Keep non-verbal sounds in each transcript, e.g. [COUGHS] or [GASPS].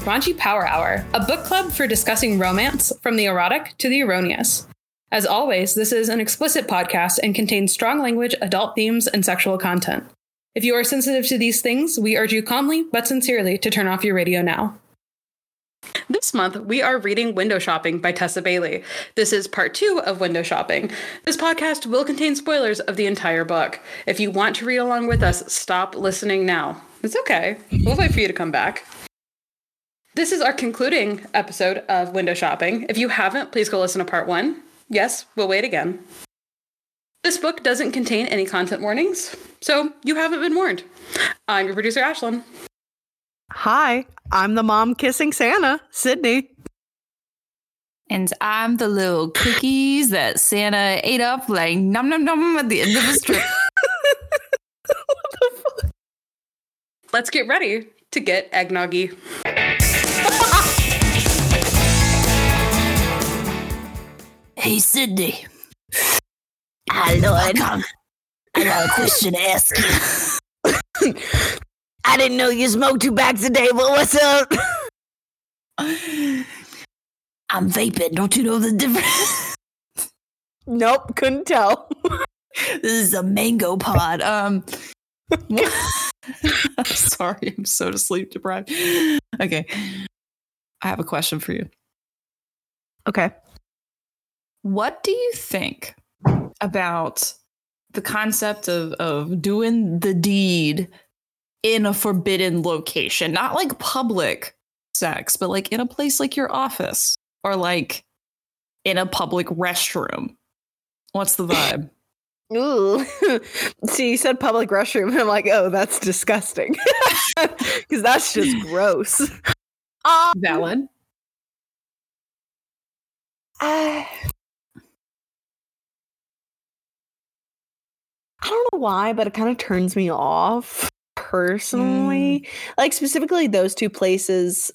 Raunchy Power Hour, a book club for discussing romance from the erotic to the erroneous. As always, this is an explicit podcast and contains strong language, adult themes, and sexual content. If you are sensitive to these things, we urge you calmly but sincerely to turn off your radio now. This month, we are reading Window Shopping by Tessa Bailey. This is part two of Window Shopping. This podcast will contain spoilers of the entire book. If you want to read along with us, stop listening now. It's okay. We'll wait for you to come back. This is our concluding episode of Window Shopping. If you haven't, please go listen to part one. Yes, we'll wait again. This book doesn't contain any content warnings, so you haven't been warned. I'm your producer, Ashlyn. Hi, I'm the mom kissing Santa, Sydney. And I'm the little cookies that Santa ate up like num num num at the end of [LAUGHS] the strip. Let's get ready to get eggnoggy. Hey, Sydney. Hi, Lord. I got a question to ask you. I didn't know you smoked two packs a day, but what's up? I'm vaping. Don't you know the difference? Nope, couldn't tell. this is a mango pod. Um, [LAUGHS] sorry, I'm so sleep deprived. Okay, I have a question for you. Okay. What do you think about the concept of of doing the deed in a forbidden location? Not like public sex, but like in a place like your office or like in a public restroom. What's the vibe? [COUGHS] Ooh. [LAUGHS] See, you said public restroom, and I'm like, oh, that's disgusting. [LAUGHS] Because that's just gross. Um, Valid. I I don't know why, but it kind of turns me off personally. Like specifically those two places.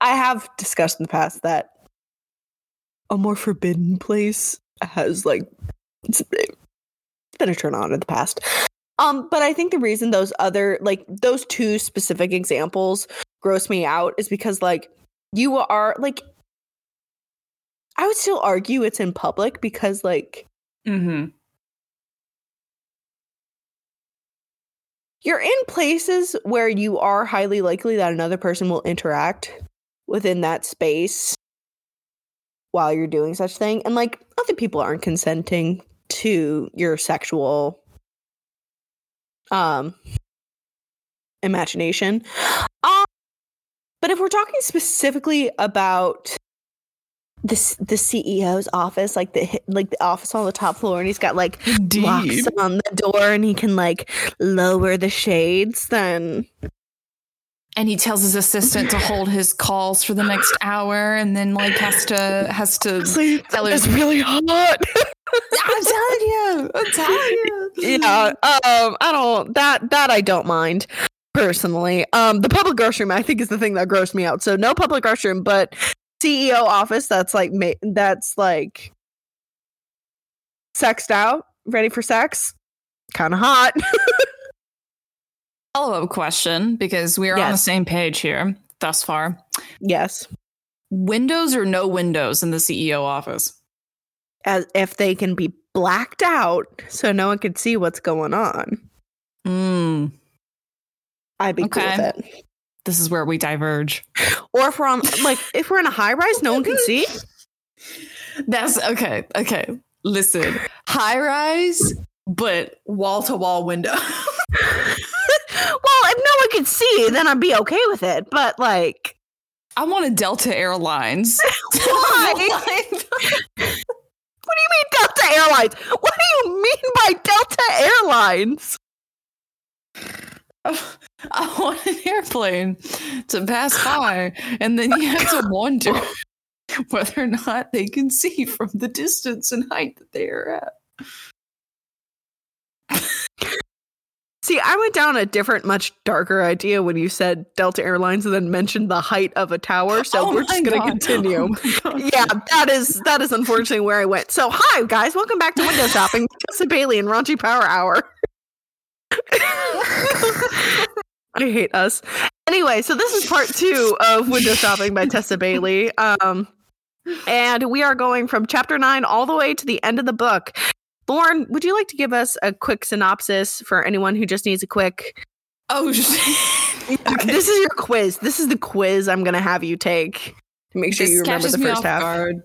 I have discussed in the past that a more forbidden place has like it's been a turn on in the past. Um, but I think the reason those other like those two specific examples gross me out is because like you are like I would still argue it's in public because like Mm-hmm. You're in places where you are highly likely that another person will interact within that space while you're doing such thing and like other people aren't consenting to your sexual um imagination. Um, but if we're talking specifically about this the CEO's office like the like the office on the top floor and he's got like locks on the door and he can like lower the shades then And he tells his assistant to hold his calls for the next hour, and then like has to has to [LAUGHS] tell her. it's really hot [LAUGHS] I'm telling you, I'm telling you. yeah um i don't that that i don't mind personally um the public restroom i think is the thing that grossed me out so no public restroom but ceo office that's like ma- that's like sexed out ready for sex kind of hot. [LAUGHS] Follow up question because we are on the same page here thus far. yes. Windows or no windows in the CEO office? as if they can be blacked out so no one can see what's going on. Mm, i'd be cool with it this is where we diverge. or if we're on like if we're in a high rise no one can see That's okay. Okay, listen, high rise, but wall to wall window. [LAUGHS] well if no one could see then i'd be okay with it but like I want a Delta Airlines. [LAUGHS] [LAUGHS] Why? What do you mean Delta Airlines? What do you mean by Delta Airlines? I [LAUGHS] want an airplane to pass by, and then you have to wonder [LAUGHS] whether or not they can see from the distance and height that they are at. See, I went down a different, much darker idea when you said Delta Airlines and then mentioned the height of a tower. So Oh we're just gonna continue. [LAUGHS] Oh. Yeah, that is that is unfortunately where I went. So hi guys, welcome back to Window Shopping. with Tessa Bailey and Raunchy Power Hour. I hate us. Anyway, so this is part two of Window Shopping by Tessa Bailey. Um, and we are going from chapter nine all the way to the end of the book. Lauren, would you like to give us a quick synopsis for anyone who just needs a quick? Oh. [LAUGHS] Okay. This is your quiz. This is the quiz I'm going to have you take to make sure This you remember the first half. guard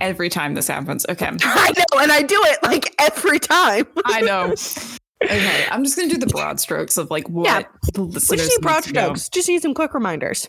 every time this happens. Okay. [LAUGHS] I know, and I do it like every time. I know. [LAUGHS] Okay, I'm just gonna do the [LAUGHS] broad strokes of like what Yeah. the We listeners just need broad need to know. strokes. Just need some quick reminders.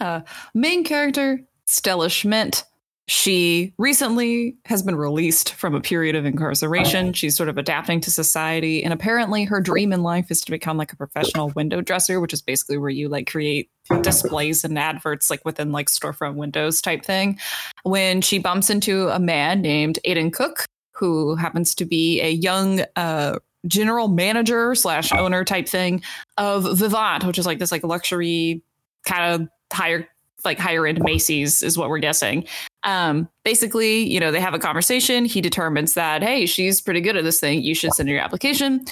Uh, main character Stella Schmidt. She recently has been released from a period of incarceration. She's sort of adapting to society, and apparently, her dream in life is to become like a professional window dresser, which is basically where you like create displays and adverts like within like storefront windows type thing. When she bumps into a man named Aiden Cook, who happens to be a young uh, general manager slash owner type thing of Vivant, which is like this like luxury kind of higher like higher end Macy's is what we're guessing. Um, basically, you know, they have a conversation. He determines that, hey, she's pretty good at this thing. You should send your application.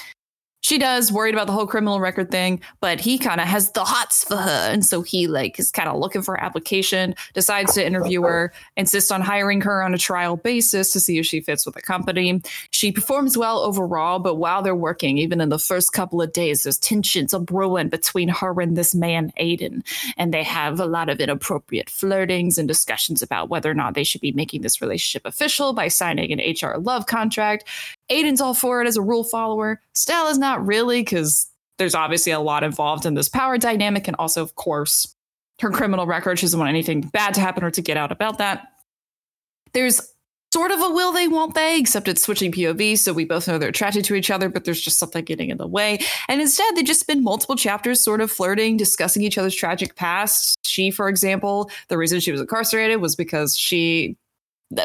She does, worried about the whole criminal record thing, but he kind of has the hots for her. And so he like is kind of looking for application, decides to interview her, insists on hiring her on a trial basis to see if she fits with the company. She performs well overall, but while they're working, even in the first couple of days, there's tensions are brewing between her and this man, Aiden and they have a lot of inappropriate flirtings and discussions about whether or not they should be making this relationship official by signing an HR love contract. Aiden's all for it as a rule follower. Stella's not really because there's obviously a lot involved in this power dynamic, and also, of course, her criminal record. She doesn't want anything bad to happen or to get out about that. There's sort of a will they, won't they, except it's switching POV, so we both know they're attracted to each other, but there's just something getting in the way. And instead, they just spend multiple chapters sort of flirting, discussing each other's tragic past. She, for example, the reason she was incarcerated was because she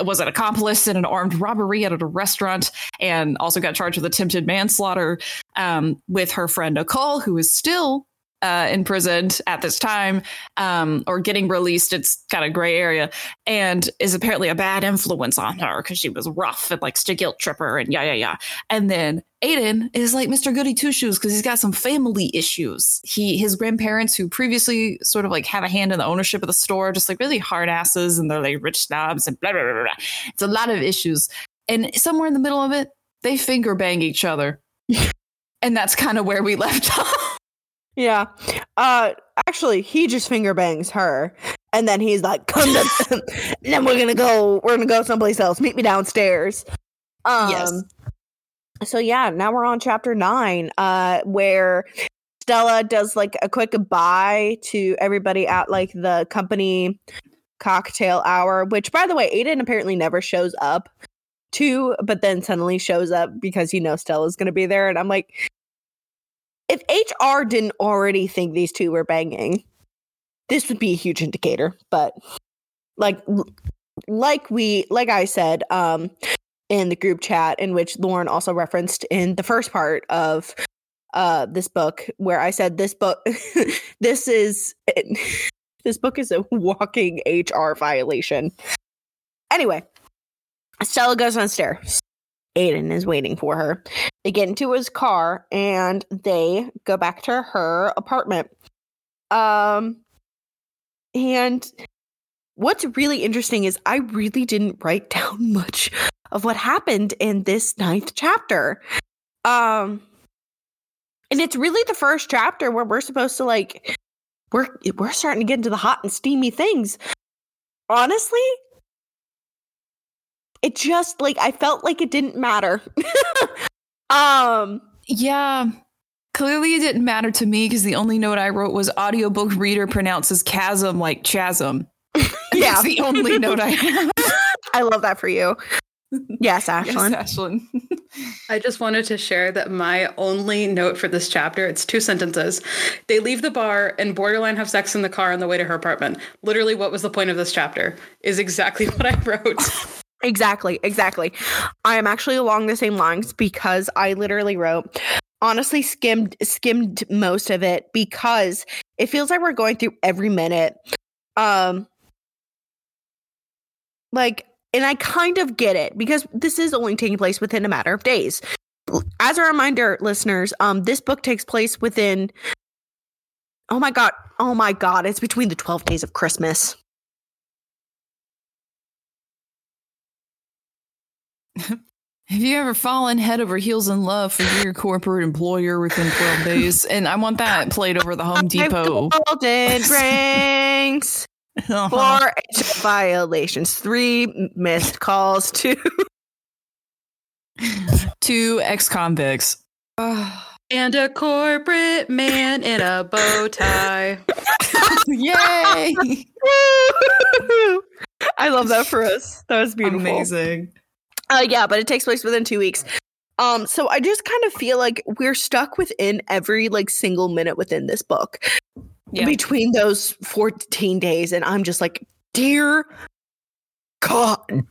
was an accomplice in an armed robbery at a restaurant and also got charged with attempted manslaughter um, with her friend Nicole, who is still uh, imprisoned at this time um, or getting released. It's kind of gray area and is apparently a bad influence on her because she was rough and likes to guilt trip her and yeah, yeah, yeah. And then Aiden is like Mr. Goody Two Shoes because he's got some family issues. He his grandparents who previously sort of like have a hand in the ownership of the store, just like really hard asses and they're like rich snobs and blah blah blah blah. It's a lot of issues. And somewhere in the middle of it, they finger bang each other. [LAUGHS] and that's kind of where we left [LAUGHS] off. Yeah. Uh actually he just finger bangs her. And then he's like, come to [LAUGHS] [LAUGHS] then we're gonna go we're gonna go someplace else. Meet me downstairs. Um Yes. so yeah, now we're on chapter nine, uh, where Stella does like a quick goodbye to everybody at like the company cocktail hour, which by the way, Aiden apparently never shows up to, but then suddenly shows up because he knows Stella's gonna be there. And I'm like, HR didn't already think these two were banging, this would be a huge indicator. But like like we like I said, um in the group chat in which Lauren also referenced in the first part of uh this book where I said this book [LAUGHS] this is [LAUGHS] this book is a walking HR violation. Anyway, Stella goes downstairs. Aiden is waiting for her. They get into his car and they go back to her apartment. Um and what's really interesting is I really didn't write [LAUGHS] down much of what happened in this ninth chapter. Um and it's really the first chapter where we're supposed to like we're we're starting to get into the hot and steamy things. Honestly, it just like I felt like it didn't matter. [LAUGHS] um Yeah. Clearly, it didn't matter to me because the only note I wrote was audiobook reader pronounces chasm like chasm. [LAUGHS] yeah, That's the only note I have. [LAUGHS] I love that for you. Yes, Yes, Ashlyn. Ashlyn. [LAUGHS] I just wanted to share that my only note for this chapter, it's two sentences. They leave the bar and borderline have sex in the car on the way to her apartment. Literally, what was the point of this chapter? Is exactly what I wrote. Exactly, exactly. I am actually along the same lines because I literally wrote honestly skimmed skimmed most of it because it feels like we're going through every minute. Um like and I kind of get it because this is only taking place within a matter of days. As a reminder, listeners, um this book takes place within Oh my god. Oh my god. It's between the 12 days of Christmas. [LAUGHS] Have you ever fallen head over heels in love for your corporate employer within 12 days? And I want that played over the Home [LAUGHS] Depot. Golden [LAUGHS] rings. Uh-huh. Four HR violations. Three missed calls. Two. Two ex convicts. [SIGHS] And a corporate man in a bow tie. Yay! I love that for us. That was beautiful. Amazing. Uh, yeah, but it takes place within two weeks. Um, so I just kind of feel like we're stuck within every like single minute within this book Yeah. between those 14 days, and I'm just like, dear God,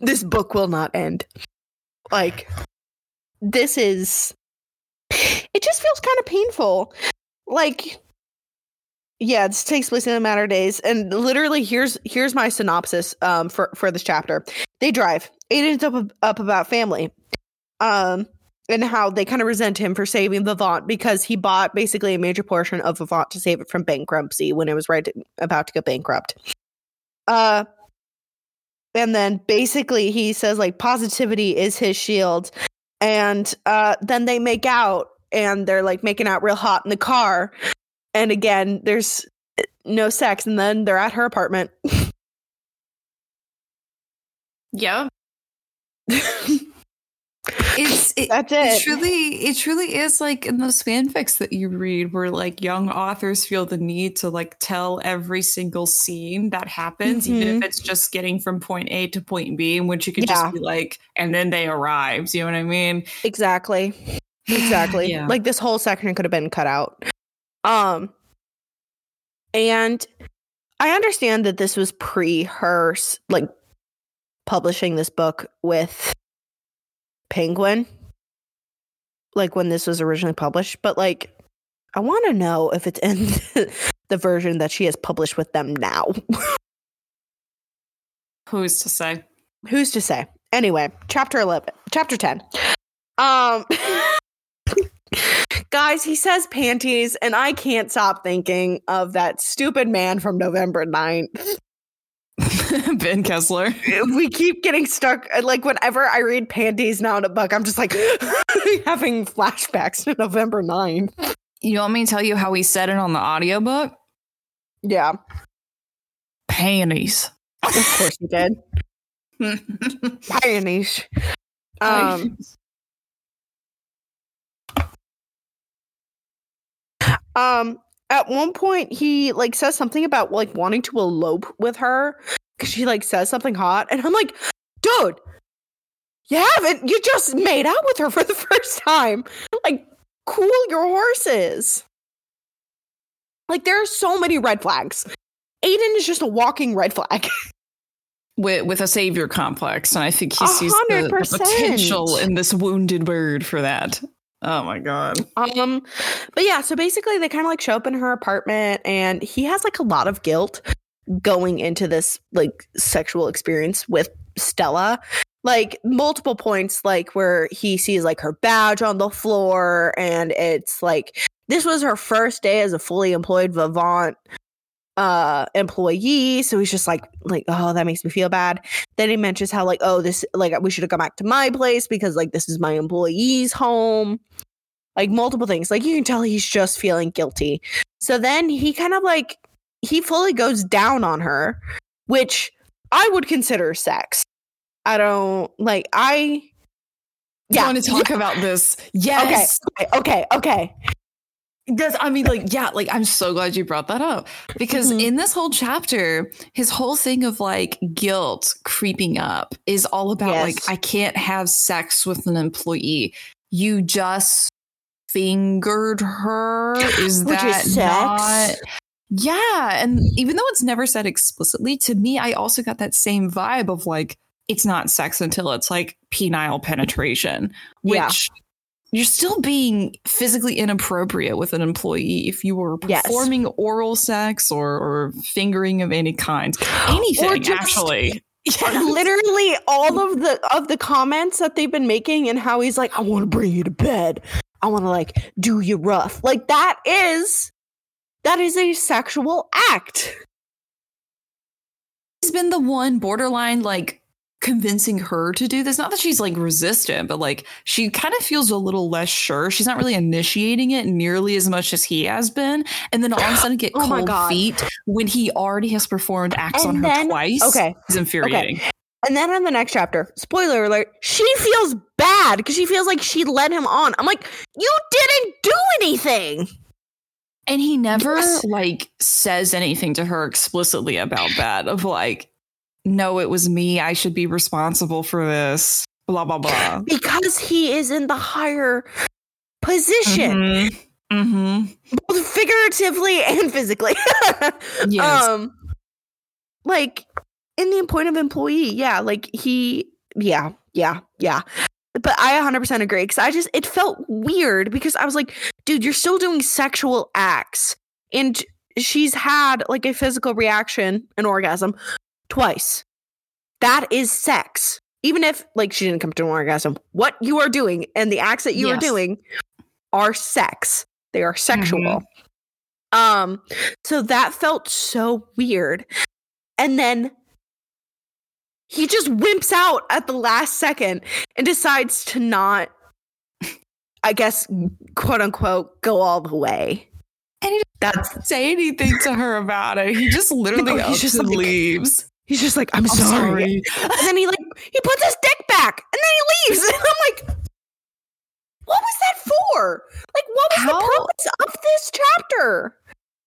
this book will not end. Like, this is it just feels kind of painful. Like, yeah, this takes place in a matter of days, and literally, here's here's my synopsis um for for this chapter. They drive. Aiden's up up about family, um, and how they kind of resent him for saving Vivant because he bought basically a major portion of Vivant to save it from bankruptcy when it was right about to go bankrupt. Uh, and then basically he says like positivity is his shield, and uh, then they make out and they're like making out real hot in the car, and again there's no sex, and then they're at her apartment. [LAUGHS] Yeah. It's it, That's it it. truly it truly is like in those fanfics that you read where like young authors feel the need to like tell every single scene that happens even Mhm. if it's just getting from point A to point B in which you can Yeah. just be like and then they arrived you know what I mean Exactly. Exactly. [SIGHS] Yeah. Like this whole section could have been cut out. Um and I understand that this was pre her like publishing this book with Penguin. Like when this was originally published, but like I want to know if it's in [LAUGHS] the version that she has published with them now. [LAUGHS] who's to say Who's to say? Anyway, chapter 11, chapter 10. Um [LAUGHS] Guys, he says panties and I can't stop thinking of that stupid man from November 9th. [LAUGHS] Ben Kessler [LAUGHS] We keep getting stuck like whenever I read panties now in a book, I'm just like [LAUGHS] having flashbacks to November 9th. you want me to tell you how he said it on the audiobook Yeah, panties of course he did. Panties. Um Um, at one point, he like says something about like wanting to elope with her because she like says something hot, and I'm like, dude, you haven't. You just made out with her for the [LAUGHS] first time. Like, cool your horses. Like, there are so many red flags. Aiden is just a walking red flag. [LAUGHS] with with a savior complex, and I think he sees the, the potential in this wounded bird for that. Oh my god! Um, but yeah, so basically they kind of like show up in her apartment and he has like a lot of guilt going into this like sexual experience with Stella. Like multiple points, like where he sees like her badge on the floor, and it's like this was her first day as a fully employed Vivant uh employee so he's just like like oh that makes me feel bad. Then he mentions how like oh this like we should have gone back to my place because like this is my employee's home. Like multiple things. Like you can tell he's just feeling guilty. So then he kind of like he fully goes down on her which i would consider sex. I don't like i Yeah, want to talk [LAUGHS] about this? Yes. okay okay. Okay Yes, I mean, like, yeah, like, I'm so glad you brought that up because Mhm. in this whole chapter, his whole thing of like guilt creeping up is all about Yes. like, I can't have sex with an employee. You just fingered her. Is [LAUGHS] that is not? sex. Yeah. And even though it's never said explicitly, to me, I also got that same vibe of like, it's not sex until it's like penile penetration, which Yeah. You're still being physically inappropriate with an employee if you were Yes. performing oral sex or, or fingering of any kind. [GASPS] Anything, just- actually. [LAUGHS] Yeah. literally all mm. of the of the comments that they've been making and how he's like i want to bring you to bed i want to like do you rough like that is That is a sexual act. He's been the one borderline like convincing her to do this. Not that she's like resistant, but like she kind of feels a little less sure. She's not really initiating it nearly as much as he has been. And then all of a sudden get [GASPS] Oh cold feet when he already has performed acts And on her twice. okay, Is infuriating. And then in the next chapter, spoiler alert, she feels bad because she feels like she led him on. I'm like, you didn't do anything. And he never Yes. like says anything to her explicitly about that of like, no, it was me. I should be responsible for this. Blah blah blah. [LAUGHS] Because he is in the higher position, Mm-hmm. both figuratively and physically. [LAUGHS] Yes. Um like in the point of employee, yeah, like he yeah, yeah, yeah. But I 100% agree cuz I just it felt weird because I was like, dude, you're still doing sexual acts and she's had like a physical reaction, an orgasm twice. That is sex. Even if like she didn't come to an orgasm, what you are doing and the acts that you are doing are sex. They are sexual. Um so that felt so weird. And then he just wimps out at the last second and decides to not I guess quote unquote go all the way. And he That's say anything to her about it. He just [LAUGHS] literally No, just like, leaves. He's just like, I'm, I'm sorry. sorry. And then he like he puts his dick back and then he leaves. [LAUGHS] And I'm like, what was that for? Like, what was How- the purpose of this chapter?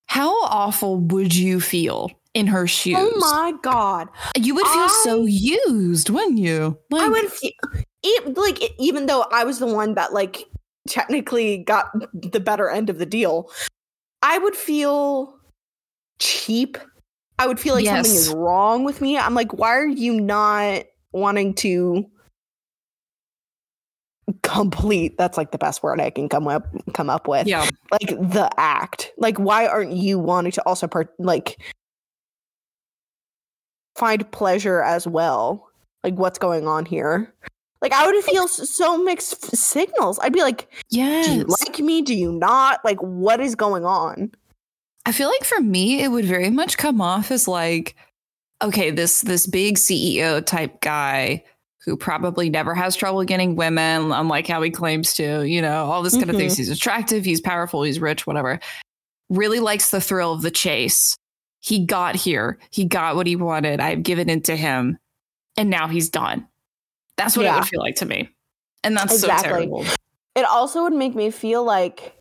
How awful would you feel in her oh shoes? Oh my god. You would feel so used, wouldn't you? Like, I would feel like even though I was the one that like technically got the better end of the deal, I would feel cheap. I would feel like something is wrong with me. I'm like, why are you not wanting to complete? That's like the best word I can come up come up with. Yeah. Like the act. Like why aren't you wanting to also part like find pleasure as well? Like what's going on here? Like I would feel so mixed f- signals. I'd be like, Yes. do you like me? Do you not? Like what is going on? I feel like for me, it would very much come off as like, okay, this this big CEO type guy who probably never has trouble getting women, unlike how he claims to, you know, all this kind of things. Mm-hmm. He's attractive, he's powerful, he's rich, whatever. Really likes the thrill of the chase. He got here, he got what he wanted. I've given it to him, and now he's done. That's what it would feel like to me. And that's Exactly. so terrible. It also would make me feel like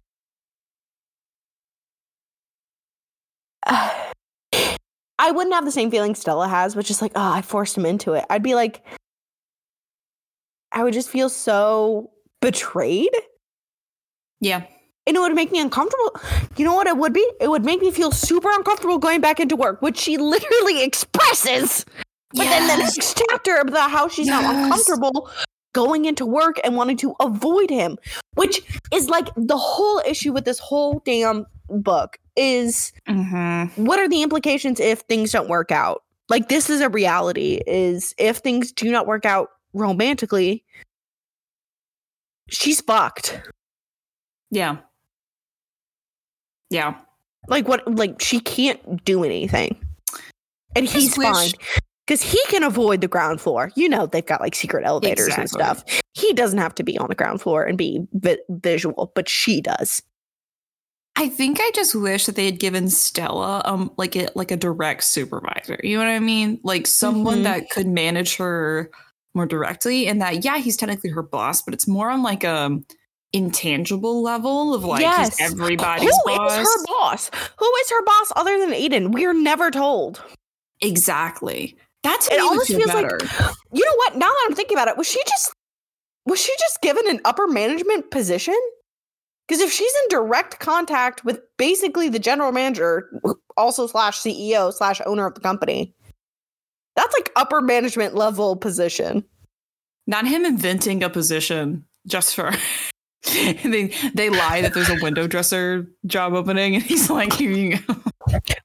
[SIGHS] I wouldn't have the same feeling Stella has, which is like, oh, I forced him into it. I'd be like, I would just feel so betrayed. Yeah. And it would make me uncomfortable. You know what it would be? It would make me feel super uncomfortable going back into work, which she literally expresses. But then the Yes. next chapter about how she's now Yes. uncomfortable going into work and wanting to avoid him, which is like the whole issue with this whole damn book is Mhm. what are the implications if things don't work out? Like this is a reality is if things do not work out romantically, she's fucked. Yeah. Yeah. Like what like she can't do anything. And he's wish- fine. Because he can avoid the ground floor. You know they've got like secret elevators and stuff. He doesn't have to be on the ground floor and be vi- visual, but she does. I think I just wish that they had given Stella um like a like a direct supervisor. You know what I mean? Like someone Mhm. that could manage her more directly and that yeah, he's technically her boss, but it's more on like a intangible level of like Yes. he's everybody's Who is boss. her boss? Who is her boss other than Aiden? We are never told. exactly. That's It it almost feel feels like- You know what? Now that I'm thinking about it, was she just was she just given an upper management position? Because if she's in direct contact with basically the general manager, also slash CEO slash owner of the company, that's like upper management level position. Not him inventing a position just for [LAUGHS] they they lie that there's a window dresser job opening and he's like here you go.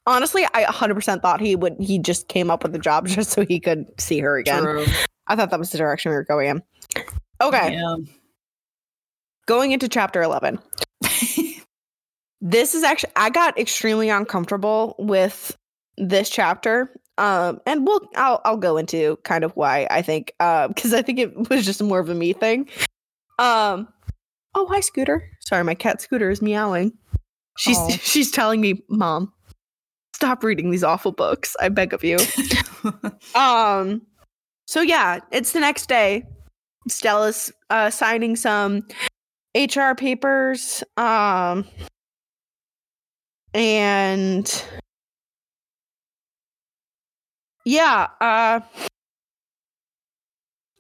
Honestly, I 100% thought he would. He just came up with the job [LAUGHS] just so he could see her again. True. I thought that was the direction we were going in. Okay, Yeah. Going into chapter 11. [LAUGHS] this is actually I got extremely uncomfortable with this chapter. Um, and we'll I'll I'll go into kind of why I think uh because I think it was just more of a me thing. Um, oh hi Scooter. Sorry, my cat Scooter is meowing. She's Aw. [LAUGHS] she's telling me, Mom, stop reading these awful books. I beg of you. [LAUGHS] Um, so yeah, it's the next day. Stella's uh, signing some HR papers. Um, and yeah, uh,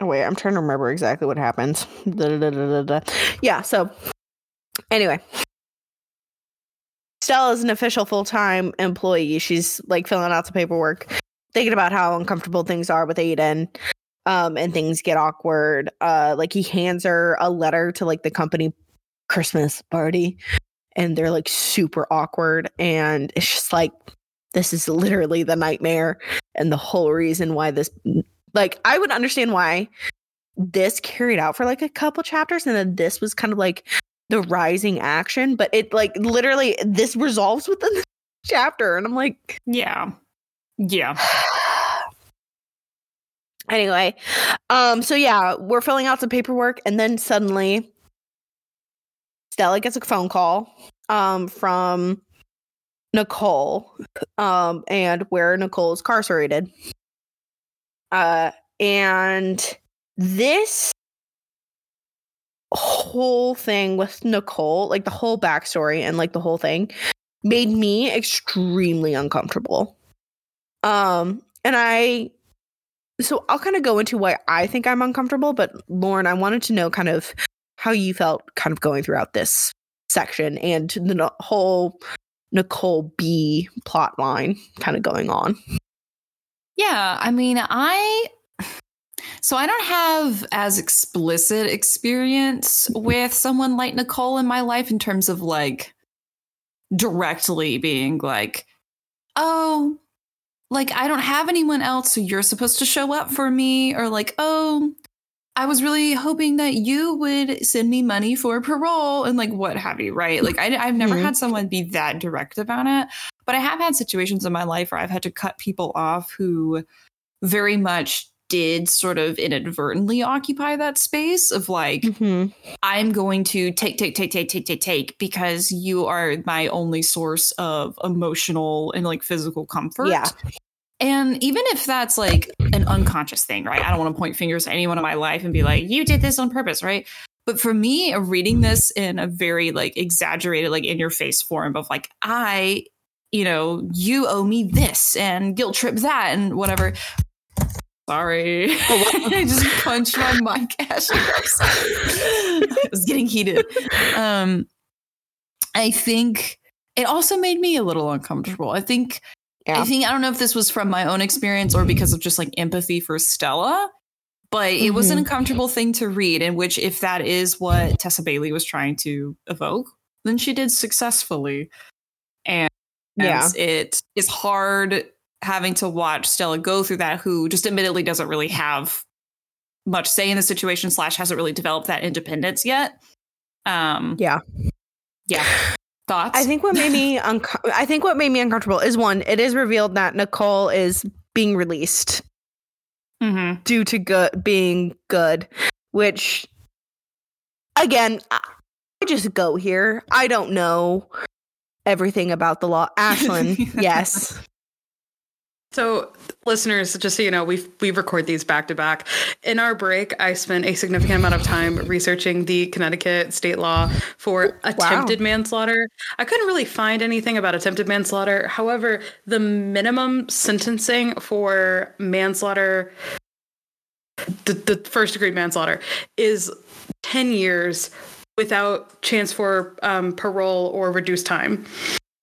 oh wait, I'm trying to remember exactly what happens. Yeah, so anyway. Stella is an official full time employee. She's like filling out the paperwork thinking about how uncomfortable things are with Aiden. Um, and things get awkward. Uh, like he hands her a letter to like the company Christmas party, and they're like super awkward. And it's just like, this is literally the nightmare and the whole reason why this, like, I would understand why this carried out for like a couple chapters, and then this was kind of like the rising action, but it like literally this resolves within the [LAUGHS] chapter, and I'm like, yeah. Yeah. [SIGHS] [SIGHS] [SIGHS] anyway um so yeah we're filling out some paperwork and then suddenly stella gets a phone call um from nicole um and where nicole is incarcerated. Uh and this whole thing with nicole like the whole backstory and like the whole thing made me extremely uncomfortable. Um and i so I'll kind of go into why I think I'm uncomfortable, but Lauren, I wanted to know kind of how you felt kind of going throughout this section and the whole Nicole B plot line kind of going on. Yeah, I mean, I so I don't have as explicit experience with someone like Nicole in my life in terms of like directly being like, "Oh, like I don't have anyone else so you're supposed to show up for me or like, "Oh, I was really hoping that you would send me money for parole and like what have you, right? Like I, I've never Mhm. had someone be that direct about it, but I have had situations in my life where I've had to cut people off who very much did sort of inadvertently occupy that space of like Mm-hmm. I'm going to take take take take take take take because you are my only source of emotional and like physical comfort. Yeah. And even if that's like an unconscious thing, right? I don't want to point fingers at anyone in my life and be like, you did this on purpose, right? But for me, reading this in a very like exaggerated, like in your face form of like, I, you know, you owe me this and guilt trip that and whatever. Sorry. [LAUGHS] I just punched my mic. Ashley. [LAUGHS] I was getting heated. Um, I think it also made me a little uncomfortable. I think Yeah. I think I don't know if this was from my own experience or because of just like empathy for Stella, but it was an Mhm. uncomfortable thing to read. In which, if that is what Tessa Bailey was trying to evoke, then she did successfully. And Yeah. it is hard having to watch Stella go through that, who just admittedly doesn't really have much say in the situation, slash hasn't really developed that independence yet. Um, Yeah. yeah. [SIGHS] Thoughts? I think what made me [LAUGHS] unco- I think what made me uncomfortable is one, it is revealed that Nicole is being released Mhm. due to good being good, which again, I I just go here. I don't know everything about the law. [LAUGHS] Ashlyn, yes. So, listeners, just so you know, we we record these back to back. In our break, I spent a significant amount of time researching the Connecticut state law for attempted manslaughter. I couldn't really find anything about attempted manslaughter. However, the minimum sentencing for manslaughter, the, the first degree manslaughter, is 10 years without chance for um, parole or reduced time.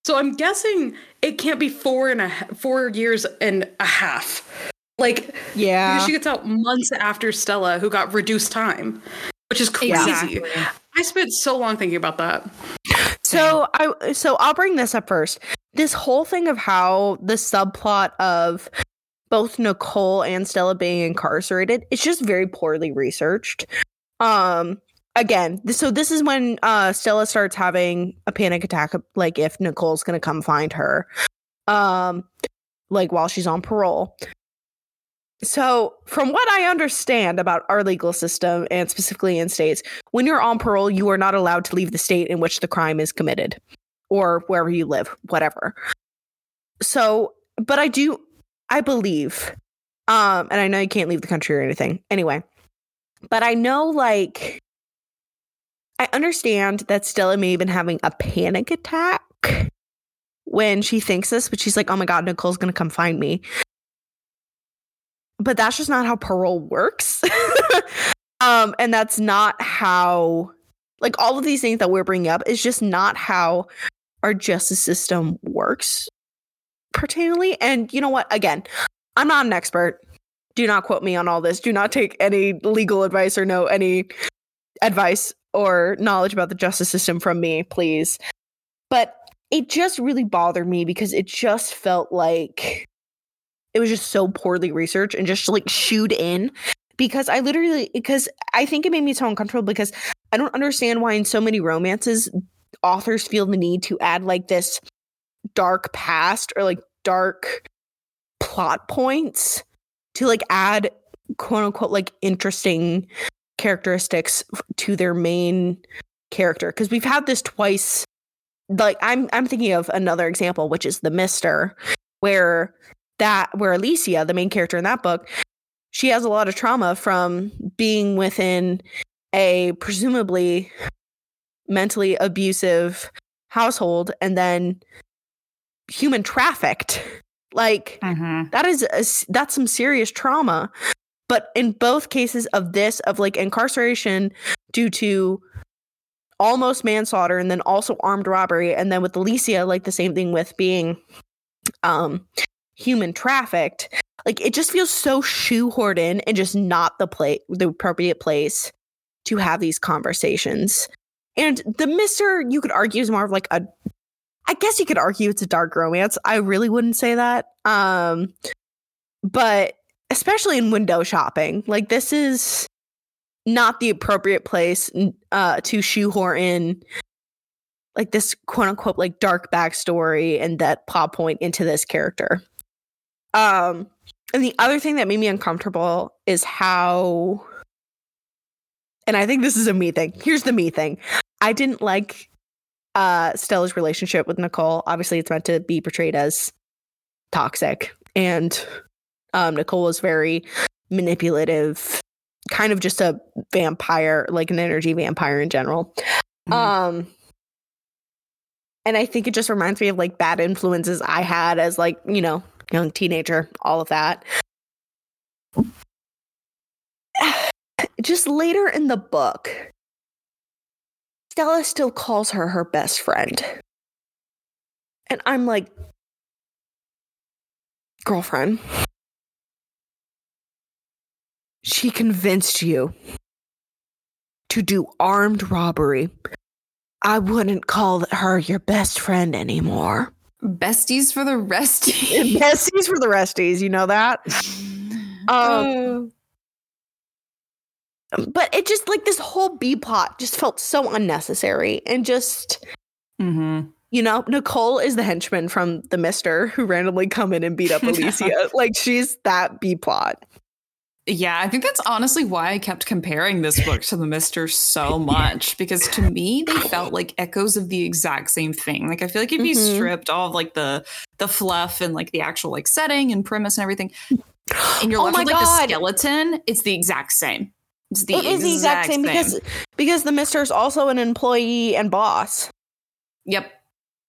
So I'm guessing it can't be four and a four years and a half. Like because Yeah. she gets out months after Stella, who got reduced time, which is crazy. Exactly. I spent so long thinking about that. So I so I'll bring this up first. This whole thing of how the subplot of both Nicole and Stella being incarcerated, it's just very poorly researched. Um again, so this is when uh Stella starts having a panic attack like if Nicole's to come find her. Um like while she's on parole. So, from what I understand about our legal system and specifically in states, when you're on parole, you are not allowed to leave the state in which the crime is committed or wherever you live, whatever. So, but I do I believe um and I know you can't leave the country or anything. Anyway, but I know like I understand that Stella may have been having a panic attack when she thinks this, but she's like, oh my God, Nicole's going to come find me. But that's just not how parole works. [LAUGHS] um, and that's not how, like, all of these things that we're bringing up is just not how our justice system works pertainingly. And you know what? Again, I'm not an expert. Do not quote me on all this. Do not take any legal advice or know any advice or knowledge about the justice system from me, please. But it just really bothered me because it just felt like it was just so poorly researched and just like shooed in because I literally because I think it made me so uncomfortable because I don't understand why in so many romances authors feel the need to add like this dark past or like dark plot points to like add quote unquote like interesting characteristics to their main character because we've had this twice. Like i'm i'm thinking of another example which is the mister where that where alessia the main character in that book she has a lot of trauma from being within a presumably mentally abusive household and then human trafficked. Like Mm-hmm. that is a that's some serious trauma but in both cases of this of like incarceration due to almost manslaughter and then also armed robbery and then with alessia like the same thing with being um human trafficked like it just feels so shoehorned in and just not the place the appropriate place to have these conversations and the mister you could argue is more of like a I guess you could argue it's a dark romance. I really wouldn't say that. Um but especially in window shopping, like this is not the appropriate place uh to shoehorn in like this quote unquote like dark backstory and that plot point into this character. Um and the other thing that made me uncomfortable is how and I think this is a me thing. Here's the me thing. I didn't like uh Stella's relationship with Nicole. Obviously, it's meant to be portrayed as toxic, and um Nicole is very manipulative, kind of just a vampire, like an energy vampire in general. Mhm. Um and I think it just reminds me of like bad influences I had as like, you know, young teenager, all of that. [SIGHS] Just later in the book, Stella still calls her her best friend. And I'm like, girlfriend, she convinced you to do armed robbery. I wouldn't call her your best friend anymore. Besties for the resties. [LAUGHS] Besties for the resties, you know that? [SIGHS] Um, but it just like this whole B plot just felt so unnecessary and just mm-hmm. you know, Nicole is the henchman from the Mister who randomly come in and beat up [LAUGHS] Alessia. like she's that B plot. Yeah, I think that's honestly why I kept comparing this book to The Mister so much because to me they felt like echoes of the exact same thing. Like I feel like if you Mhm. stripped all of like the the fluff and like the actual like setting and premise and everything, and you're Oh left with like God. the skeleton, it's the exact same. It's the it is the exact same, because because the Mister is also an employee and boss. yep,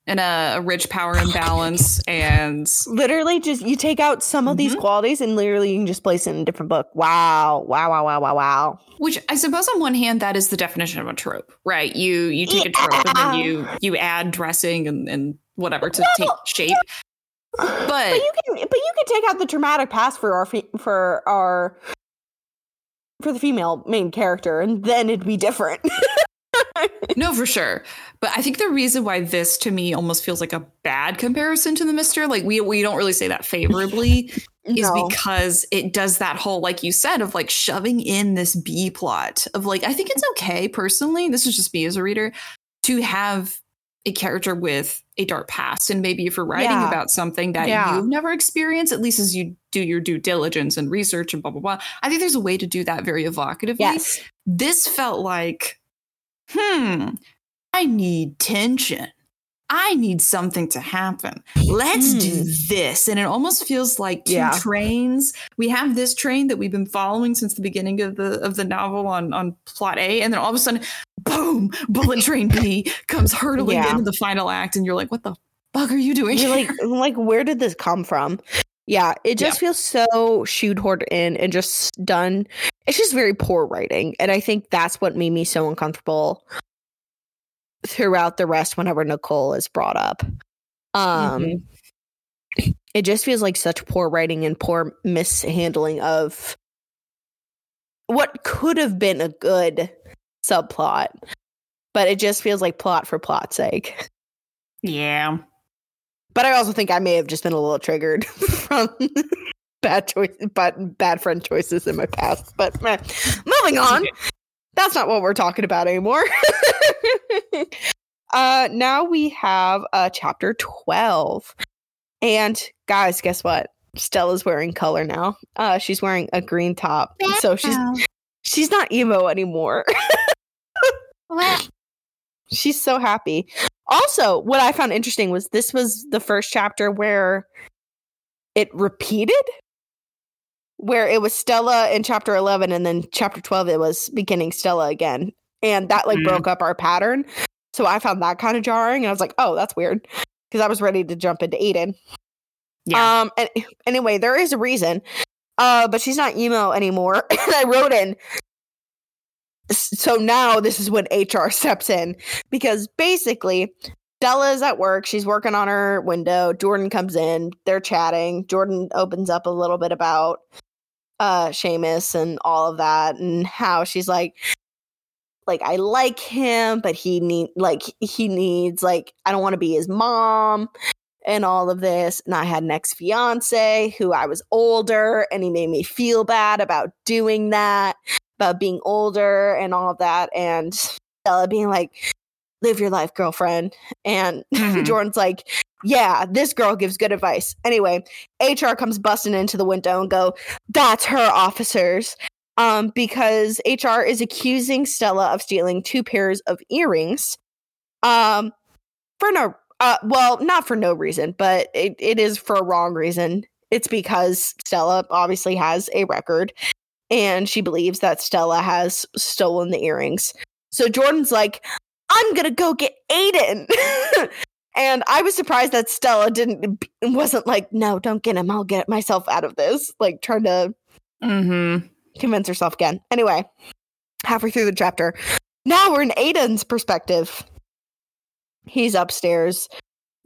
and a, a rich power imbalance [LAUGHS] and Literally, just you take out some of these Mhm. qualities and literally you can just place it in a different book. Wow, wow, wow, wow, wow, wow. Which I suppose on one hand that is the definition of a trope, right? You you take a trope and then you you add dressing and, and whatever to take shape. but you can but you can take out the dramatic past for our for our for the female main character and then it'd be different. [LAUGHS] [LAUGHS] No, for sure. But I think the reason why this to me almost feels like a bad comparison to the Mister, like we we don't really say that favorably, [LAUGHS] is because it does that whole, like you said, of like shoving in this B plot of like, I think it's okay personally. This is just me as a reader to have a character with a dark past. And maybe if you're writing Yeah. about something that Yeah. you've never experienced, at least as you do your due diligence and research and blah, blah, blah. I think there's a way to do that very evocatively. Yes. This felt like, hmm, I need tension. I need something to happen. Let's do this. And it almost feels like two Hmm. Yeah. trains. We have this train that we've been following since the beginning of the of the novel on on plot A, and then all of a sudden, boom, bullet train B [LAUGHS] comes hurtling Yeah. into the final act, and you're like, what the fuck are you doing? You're like, like, where did this come from? Yeah, it just feels so shoehorned in and just done. It's just very poor writing, and I think that's what made me so uncomfortable throughout the rest. Whenever Nicole is brought up, um, it just feels like such poor writing and poor mishandling of what could have been a good subplot, but it just feels like plot for plot's sake. yeah. But I also think I may have just been a little triggered [LAUGHS] from bad choice, but bad friend choices in my past. But meh. moving on, that's not what we're talking about anymore. [LAUGHS] uh, now we have uh, chapter twelve, and guys, guess what? Stella's wearing color now. Uh, she's wearing a green top, so she's she's not emo anymore. [LAUGHS] she's so happy. Also, what I found interesting was this was the first chapter where it repeated, where it was Stella in chapter 11, and then chapter 12, it was beginning Stella again. And that like Mm. broke up our pattern. So I found that kind of jarring. And I was like, oh, that's weird. Because I was ready to jump into Aiden. Yeah. Um. And anyway, there is a reason. Uh, but she's not emo anymore. [LAUGHS] and I wrote in. "S- So now this is when HR [LAUGHS] steps in because basically Stella is at work. She's working on her window. Jordan comes in. They're chatting. Jordan opens up a little bit about uh Seamus and all of that and how she's like like I like him, but he need like he needs like I don't want to be his mom and all of this. And I had an ex fiance who I was older and he made me feel bad about doing that, about being older and all of that. And Stella being like, live your life, girlfriend. And [LAUGHS] Mhm. Jordan's like, yeah, this girl gives good advice. Anyway, HR comes busting into the window and go, that's her officers. Um, because HR is accusing Stella of stealing two pairs of earrings. Um, for no uh well, not for no reason, but it, it is for a wrong reason. It's because Stella obviously has a record and she believes that Stella has stolen the earrings. So Jordan's like, I'm gonna go get Aiden. [LAUGHS] and I was surprised that Stella didn't wasn't like, no, don't get him. I'll get myself out of this. Like trying to mm-hmm. convince herself again. Anyway, halfway through the chapter, now we're in Aiden's perspective. He's upstairs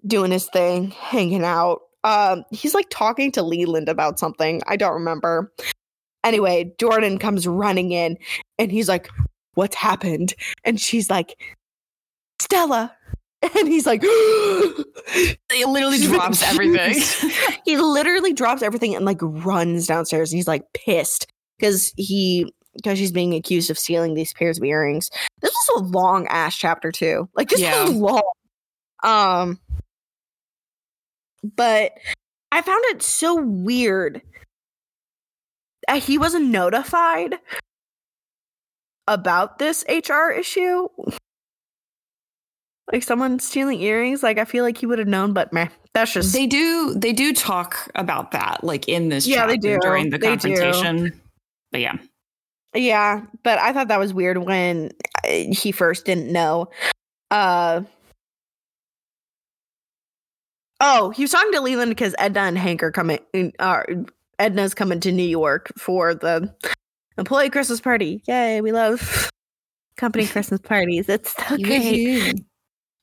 doing his thing, hanging out. Um, he's like talking to Leland about something. I don't remember. Anyway, Jordan comes running in and he's like, What's happened? And she's like, Stella. [LAUGHS] And he's like, [GASPS] he literally drops everything. [LAUGHS] he literally drops everything and like runs downstairs. He's like pissed because he because she's being accused of stealing these pairs of earrings. This was a long ass chapter too. Like this Yeah. was long. Um, but I found it so weird. He wasn't notified about this HR issue. Like someone stealing earrings, like I feel like he would have known, but meh, that's just they do they do talk about that like in this Yeah, they do. during the They do. confrontation. But yeah. Yeah, but I thought that was weird when uh, he first didn't know. Uh Oh, he was talking to Leland because Edna and Hank are coming. Uh, Edna's coming to New York for the employee Christmas party. Yay, we love company [LAUGHS] Christmas parties. It's so great.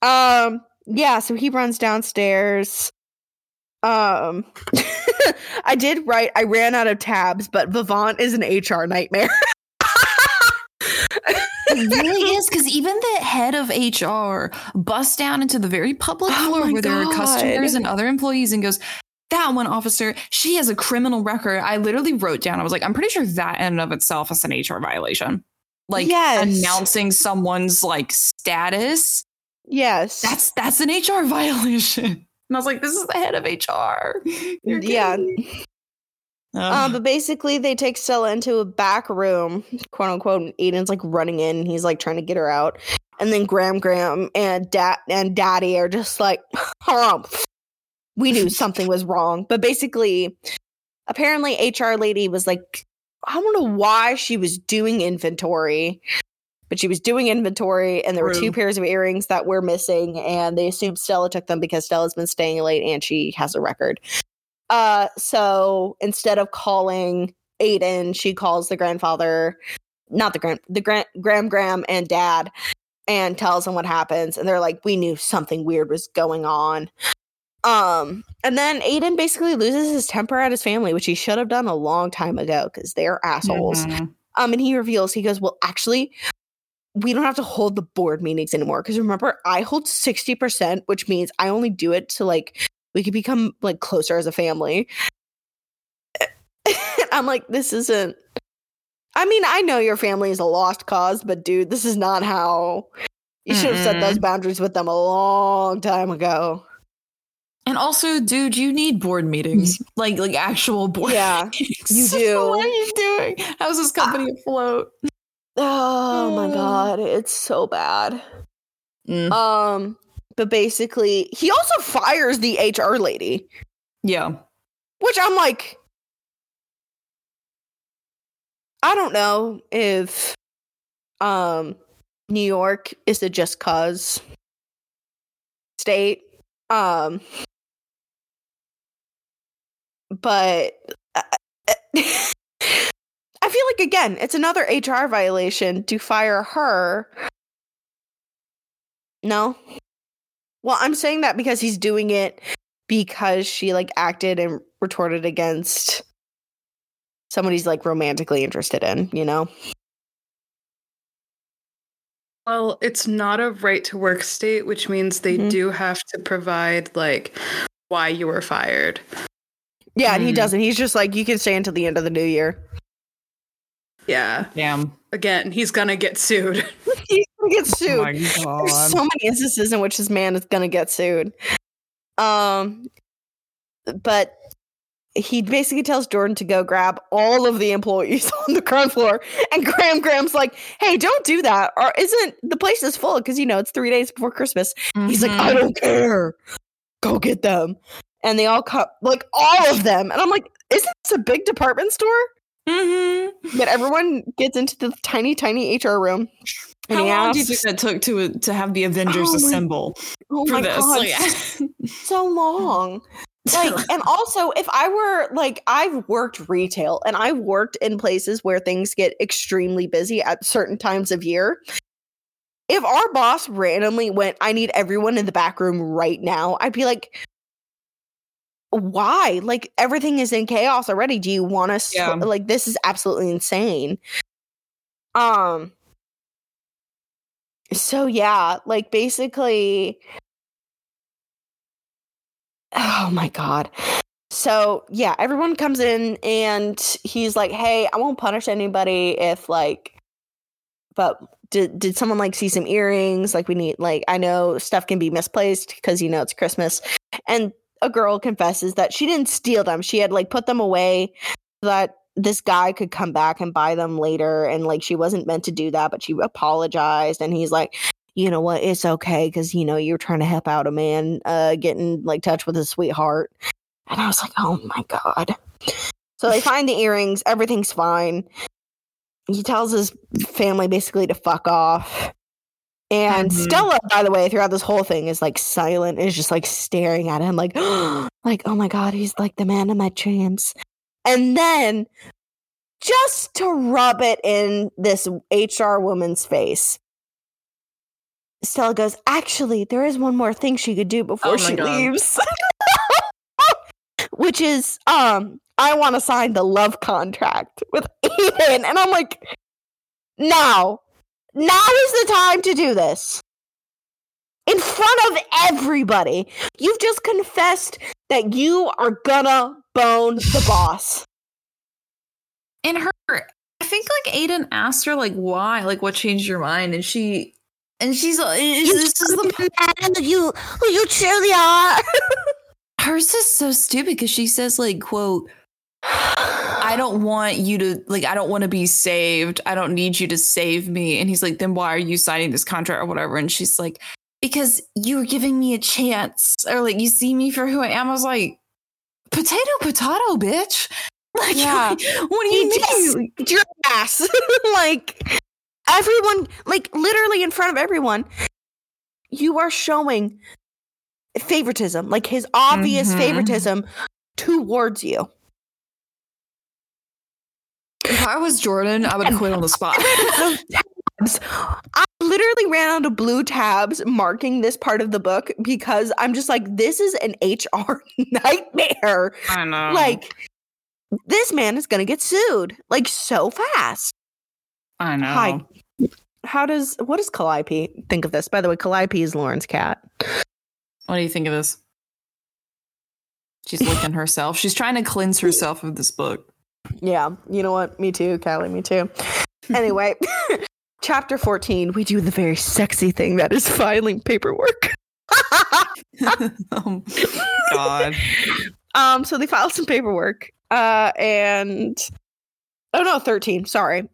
Um, yeah, so he runs downstairs. Um, [LAUGHS] I did write. I ran out of tabs, but Vivant is an HR nightmare. [LAUGHS] It really is because even the head of HR busts down into the very public Oh floor my where there are customers and other employees and goes, that one officer, she has a criminal record. I literally wrote down, I was like, I'm pretty sure that in and of itself is an HR violation. Like Yes. announcing someone's like status. Yes. That's that's an HR [LAUGHS] violation. And I was like, this is the head of HR. [LAUGHS] You're Yeah. Uh, Ugh. but basically, they take Stella into a back room, quote unquote. And Aiden's like running in. And he's like trying to get her out, and then Graham, Graham, and Dad and Daddy are just like, [LAUGHS] "Humph." We knew [LAUGHS] something was wrong, but basically, apparently, HR lady was like, I don't know why she was doing inventory, but she was doing inventory, and there were two pairs of earrings that were missing, and they assumed Stella took them because Stella's been staying late and she has a record. Uh, so instead of calling Aiden, she calls the grandfather, not the grand, the grand, Graham, Graham, and Dad, and tells them what happens. And they're like, "We knew something weird was going on." Um, and then Aiden basically loses his temper at his family, which he should have done a long time ago because they're assholes. Mhm. Um, and he reveals, he goes, Well, actually, we don't have to hold the board meetings anymore. Because remember, I hold 60%, which means I only do it to like, we could become like closer as a family. [LAUGHS] I'm like, this isn't. I mean, I know your family is a lost cause, but dude, this is not how. You should have set those boundaries with them a long time ago. And also, dude, you need board meetings, like like actual board. Yeah, [LAUGHS] meetings. you [LAUGHS] do. what are you doing? How's this company afloat? Oh my [SIGHS] god, it's so bad. Mm, Um, but basically, he also fires the HR lady, yeah, which I'm like, I don't know if um New York is a just cause state. Um, but uh, [LAUGHS] I feel like again, it's another HR violation to fire her. No. Well, I'm saying that because he's doing it because she like acted and retorted against someone he's like romantically interested in, you know? Well, it's not a right to work state, which means they Mhm. do have to provide like why you were fired. Yeah, and he Mm. doesn't. He's just like, you can stay until the end of the new year. Yeah. damn. Again, he's gonna get sued. [LAUGHS] [LAUGHS] He's gonna get Oh sued. my There's so many instances in which this man is gonna get sued. Um, but he basically tells Jordan to go grab all of the employees [LAUGHS] on the ground floor, and Graham Graham's like, "Hey, don't do that, or isn't the place is full because you know it's three days before Christmas." He's like, Mhm. "I don't care, go get them," and they all cut like all of them, and I'm like, "Isn't this a big department store?" Mhm. But everyone gets into the tiny, tiny HR room. And How long do you think asks, that took to to have the Avengers Oh my- assemble oh for my this? god, Like, [LAUGHS] so long. like [LAUGHS] and also if i were like i've worked retail and i've worked in places where things get extremely busy at certain times of year if our boss randomly went i need everyone in the back room right now i'd be like why? Like everything is in chaos already. Do you want us Yeah. like this is absolutely insane. Um so yeah like basically oh my god. So yeah everyone comes in and he's like hey i won't punish anybody if like but did did someone like see some earrings? Like we need like i know stuff can be misplaced because you know it's christmas. And a girl confesses that she didn't steal them. She had like put them away so that this guy could come back and buy them later. And like she wasn't meant to do that but she apologized. And he's like you know what? It's okay because you know you're trying to help out a man uh getting like touch with his sweetheart. And i was like oh my god. So they find the earrings. Everything's fine. He tells his family basically to fuck off and Mhm. stella by the way throughout this whole thing is like silent is just like staring at him like [GASPS] like oh my god he's like the man of my dreams and then just to rub it in this hr woman's face Stella goes, actually, there is one more thing she could do before Oh she God. leaves. [LAUGHS] Which is, um, I want to sign the love contract with Aiden. And I'm like, now, now is the time to do this. In front of everybody. You've just confessed that you are gonna bone the [SIGHS] boss. And her, I think like Aiden asked her like why, like what changed your mind, and she, and she's uh, like, this is the man that you who you truly are. [LAUGHS] hers is so stupid because she says like quote i don't want you to like i don't want to be saved i don't need you to save me and he's like then why are you signing this contract or whatever and she's like because you were giving me a chance or like you see me for who i am i was like potato potato bitch [LAUGHS] like Yeah. [LAUGHS] what do you He mean just your ass. [LAUGHS] like everyone, like literally in front of everyone, you are showing favoritism, like his obvious Mhm. favoritism towards you. If i was jordan i would quit on the spot [LAUGHS] I literally ran out of blue tabs marking this part of the book because I'm just like, this is an HR [LAUGHS] nightmare. i know Like, this man is gonna get sued like so fast. i know Hi. How does what does Calliope think of this? By the way, Calliope is Lauren's cat. what do you think of this she's licking herself she's trying to cleanse herself of this book Yeah, you know what? Me too, Callie. Me too. [LAUGHS] Anyway, [LAUGHS] chapter fourteen, we do the very sexy thing that is filing paperwork. [LAUGHS] oh god um, so they filed some paperwork. Uh, and oh no, thirteen. Sorry,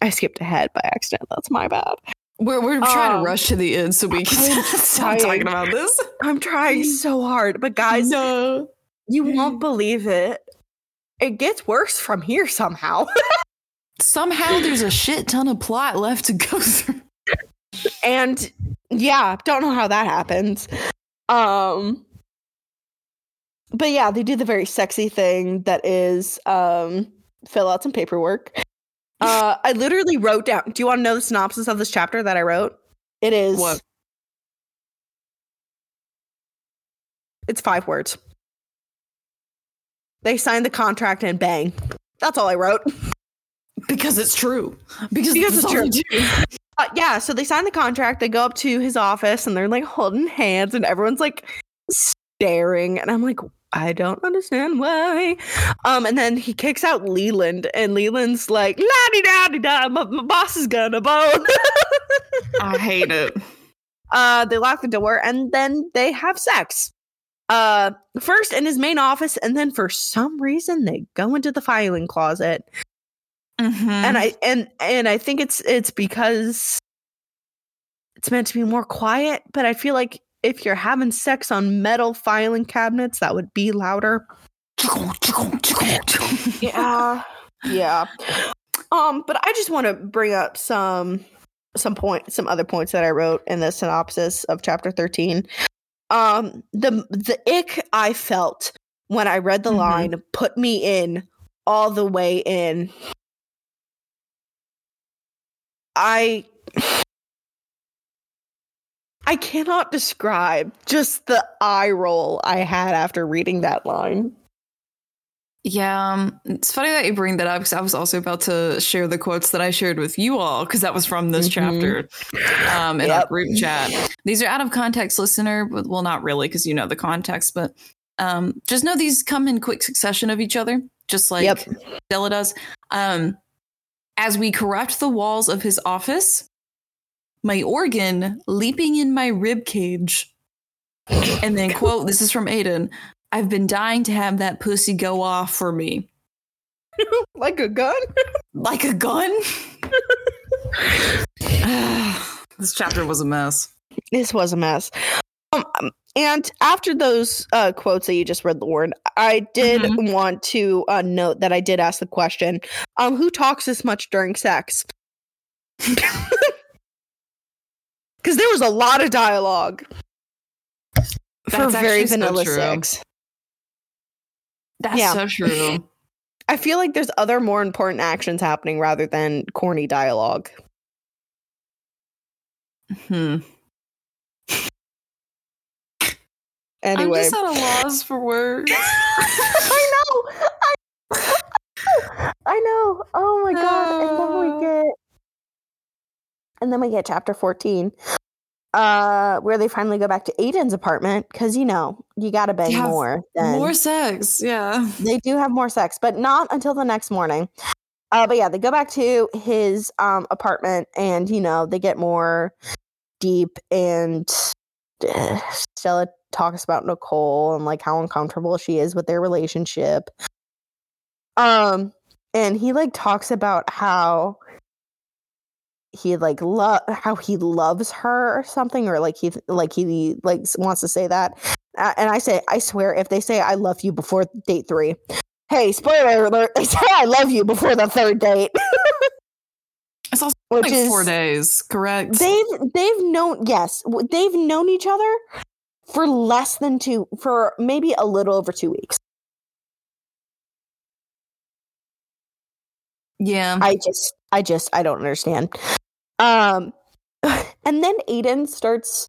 I skipped ahead by accident. That's my bad. We're, we're trying Um, to rush to the end so we can stop talking about this. I'm trying so hard, but guys, no. you won't believe it. It gets worse from here somehow. [LAUGHS] Somehow there's a shit ton of plot left to go through. and yeah, don't know how that happens. Um but yeah, they do the very sexy thing that is um fill out some paperwork. [LAUGHS] Uh I literally wrote down. Do you want to know the synopsis of this chapter that I wrote? It is What? It's 5 words. They signed the contract and bang. That's all I wrote. Because it's true. Because, Because it's true. [LAUGHS] Uh, yeah, so they sign the contract. They go up to his office and they're like holding hands, and everyone's like staring. And I'm like, I don't understand why. Um, and then he kicks out Leland, and Leland's like, la di da di da, my, my boss is gonna bone. [LAUGHS] I hate it. uh, they lock the door, and then they have sex. Uh, first in his main office, and then for some reason they go into the filing closet. Mhm. and I and and I think it's it's because it's meant to be more quiet, but I feel like if you're having sex on metal filing cabinets, that would be louder. [LAUGHS] Yeah. yeah. Um, but I just want to bring up some some point some other points that I wrote in the synopsis of chapter 13. Um the the ick I felt when I read the Mhm. line put me in all the way in. I [SIGHS] I cannot describe just the eye roll I had after reading that line. Yeah, um, it's funny that you bring that up because I was also about to share the quotes that I shared with you all because that was from this Mhm. chapter um, in our group chat. These are out of context, listener. but- Well, not really because you know the context, but um, just know these come in quick succession of each other, just like Yep. Stella does. Um, as we corrupt the walls of his office, my organ leaping in my rib cage. And then, quote, this is from Aiden I've been dying to have that pussy go off for me. [LAUGHS] like a gun? Like a gun? [LAUGHS] [SIGHS] this chapter was a mess. this was a mess. Um, um, and after those uh, quotes that you just read, Lauren, I did Mhm. want to uh, note that I did ask the question: um, Who talks this much during sex? [LAUGHS] Because there was a lot of dialogue for That's very actually so vanilla true. sex. That's Yeah. so true. I feel like there's other more important actions happening rather than corny dialogue. Hmm. Anyway, I'm just at a loss for words. [LAUGHS] I know. I, I know. Oh my god! And then we get, and then we get chapter fourteen. Uh, where they finally go back to Aiden's apartment because you know you got to bang more. Than, More sex. Yeah. they do have more sex, but not until the next morning. Uh, but yeah, they go back to his um, apartment, and you know they get more deep, and uh, Stella talks about Nicole and like how uncomfortable she is with their relationship. Um, and he like talks about how he like love how he loves her or something, or like he like he like wants to say that. Uh, and I say, I swear, if they say I love you before date three, hey, spoiler alert, [LAUGHS] they say I love you before the third date. [LAUGHS] It's also Which like is four days, correct? they've they've known yes they've known each other for less than two for maybe a little over two weeks. yeah. I just I just I don't understand. Um [LAUGHS] and then Aiden starts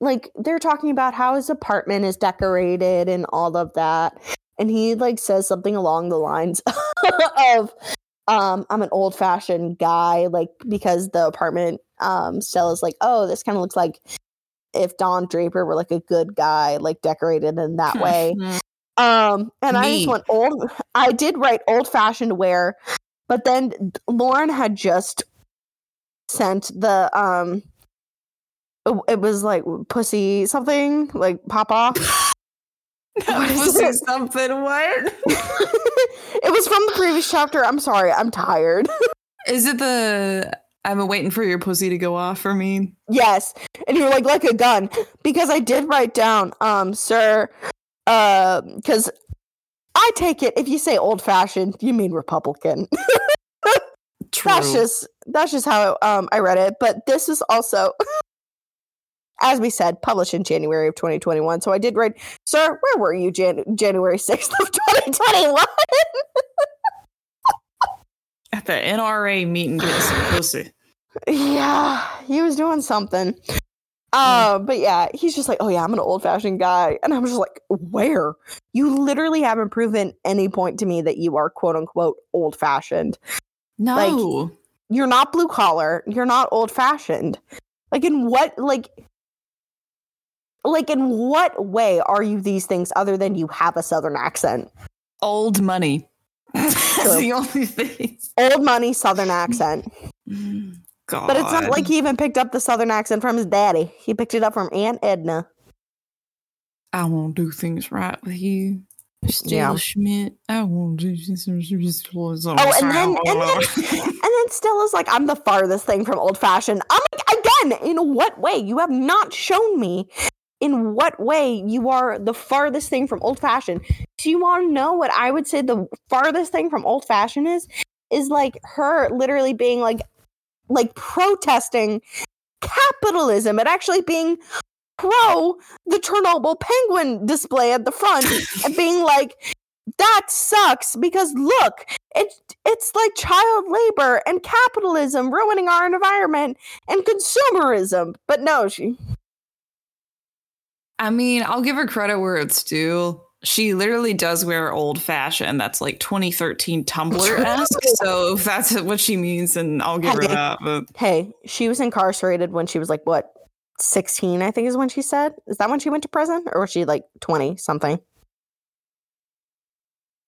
like they're talking about how his apartment is decorated and all of that. And he like says something along the lines [LAUGHS] of um I'm an old fashioned guy, like because the apartment um Stella's like, oh, this kind of looks like if Don Draper were like a good guy, like decorated in that way. Um, and I just Me. went old. [LAUGHS] I did write old fashioned wear, but then Lauren had just sent the um. it- It was like pussy something like pop off. [LAUGHS] [LAUGHS] What is Was it it? something? What? [LAUGHS] it was from the previous chapter. I'm sorry, I'm tired. Is it the I've been waiting for your pussy to go off for me? yes, and you're like like a gun because I did write down, um, sir, uh, because I take it if you say old fashioned, you mean Republican. True. That's just that's just how um I read it. But this is also, [LAUGHS] as we said, published in January of 2021. So I did write, sir, where were you Jan- January 6th of 2021? [LAUGHS] At the NRA meeting getting some pussy. yeah, he was doing something. Uh, but yeah, he's just like, oh yeah, I'm an old fashioned guy, and I'm just like, where? You literally haven't proven any point to me that you are quote unquote old fashioned. No. you're not blue collar you're not old fashioned like in what like like in what way are you these things other than you have a southern accent old money. [LAUGHS] That's the only thing. old money southern accent [LAUGHS] God. but it's not like he even picked up the southern accent from his daddy he picked it up from aunt edna I won't do things right with you. Stella Yeah. Schmidt. I won't do things Oh, oh and then and then [LAUGHS] [LAUGHS] and then stella's like i'm the farthest thing from old fashioned i'm like again in what way you have not shown me in what way you are the farthest thing from old fashioned. Do you want to know what I would say the farthest thing from old fashioned is? Is like her literally being like like protesting capitalism and actually being pro the Chernobyl penguin display at the front and [LAUGHS] being like that sucks because look it it's like child labor and capitalism ruining our environment and consumerism but no she I mean, I'll give her credit where it's due. She literally does wear old fashioned. That's like 2013 Tumblr esque. [LAUGHS] so if that's what she means, then I'll give her that. But Hey, she was incarcerated when she was like what, 16, I think is when she said. Is that when she went to prison? Or was she like 20 something?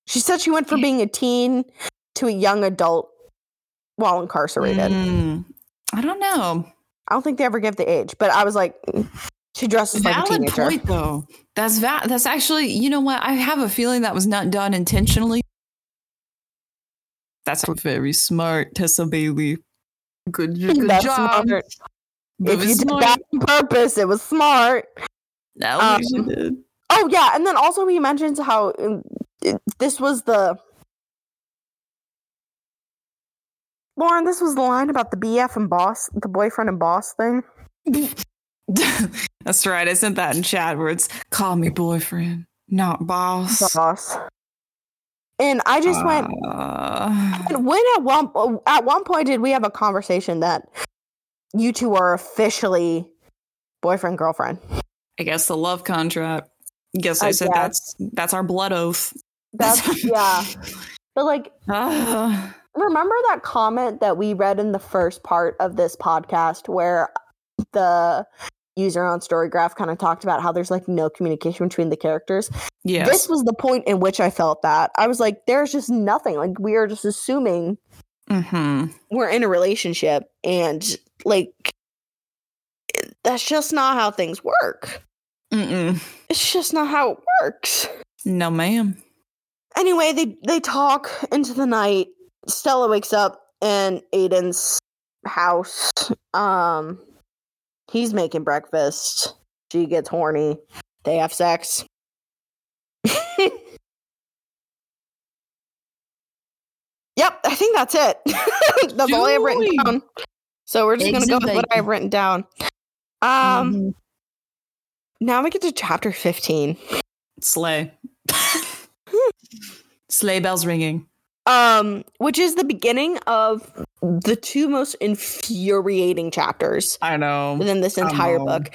She said she went from being a teen to a young adult while incarcerated. Mm, I don't know. I don't think they ever give the age, but I was like, mm, she dresses like a Valid teenager. point, though. That's va- That's actually, you know what? I have a feeling that was not done intentionally. That's very smart, Tessa Bailey. Good, [LAUGHS] good That's job. smart. If Very you did that on purpose, it was smart. No, Um, did. Oh yeah, and then also he mentions how um, it- this was the Lauren. This was the line about the BF and boss, the boyfriend and boss thing. [LAUGHS] That's right. I sent that in chat where it's call me boyfriend, not boss. Boss. And I just went. Uh, When at one at one point did we have a conversation that you two are officially boyfriend girlfriend? I guess the love contract. Guess I, I said guess. that's that's our blood oath. That's [LAUGHS] yeah. But like, Ah, [SIGHS] remember that comment that we read in the first part of this podcast where the user on Storygraph kind of talked about how there's like no communication between the characters. Yeah. This was the point in which I felt that. I was like, there's just nothing. Like we are just assuming mm-hmm. we're in a relationship and like that's just not how things work. Mm-mm. It's just not how it works. No, ma'am. Anyway, they they talk into the night. Stella wakes up in Aiden's house. Um he's making breakfast. She gets horny. They have sex. [LAUGHS] yep, I think that's it. [LAUGHS] that's all I have written down. So we're just Eggs gonna go with what I've written down. Um Mhm. now we get to chapter 15. Slay. [LAUGHS] Sleigh bells ringing. um which is the beginning of the two most infuriating chapters I know. within this entire know. book